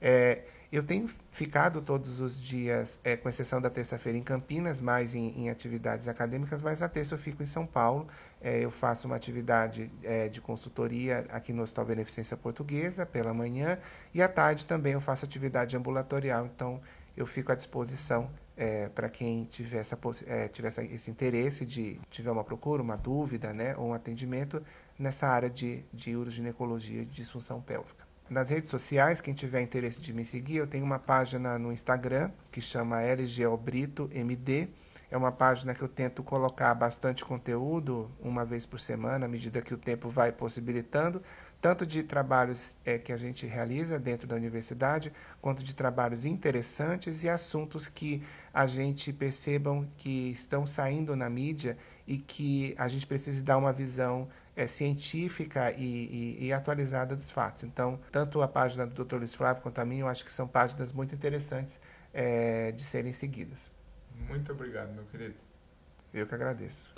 Speaker 2: É, eu tenho ficado todos os dias, é, com exceção da terça-feira, em Campinas, mais em, em, atividades acadêmicas, mas na terça eu fico em São Paulo. É, eu faço uma atividade é, de consultoria aqui no Hospital Beneficência Portuguesa pela manhã e à tarde também eu faço atividade ambulatorial. Então eu fico à disposição é, para quem tiver, essa, é, tiver esse interesse de tiver uma procura, uma dúvida, né, ou um atendimento nessa área de, de uroginecologia e disfunção pélvica. Nas redes sociais, quem tiver interesse de me seguir, eu tenho uma página no Instagram que chama LGOBritoMD. É uma página que eu tento colocar bastante conteúdo uma vez por semana, à medida que o tempo vai possibilitando, tanto de trabalhos é, que a gente realiza dentro da universidade, quanto de trabalhos interessantes e assuntos que a gente percebam que estão saindo na mídia e que a gente precisa dar uma visão é, científica e, e, e, atualizada dos fatos. Então, tanto a página do Dr. Luiz Flávio quanto a minha, eu acho que são páginas muito interessantes é, de serem seguidas.
Speaker 1: Muito obrigado, meu querido.
Speaker 2: Eu que agradeço.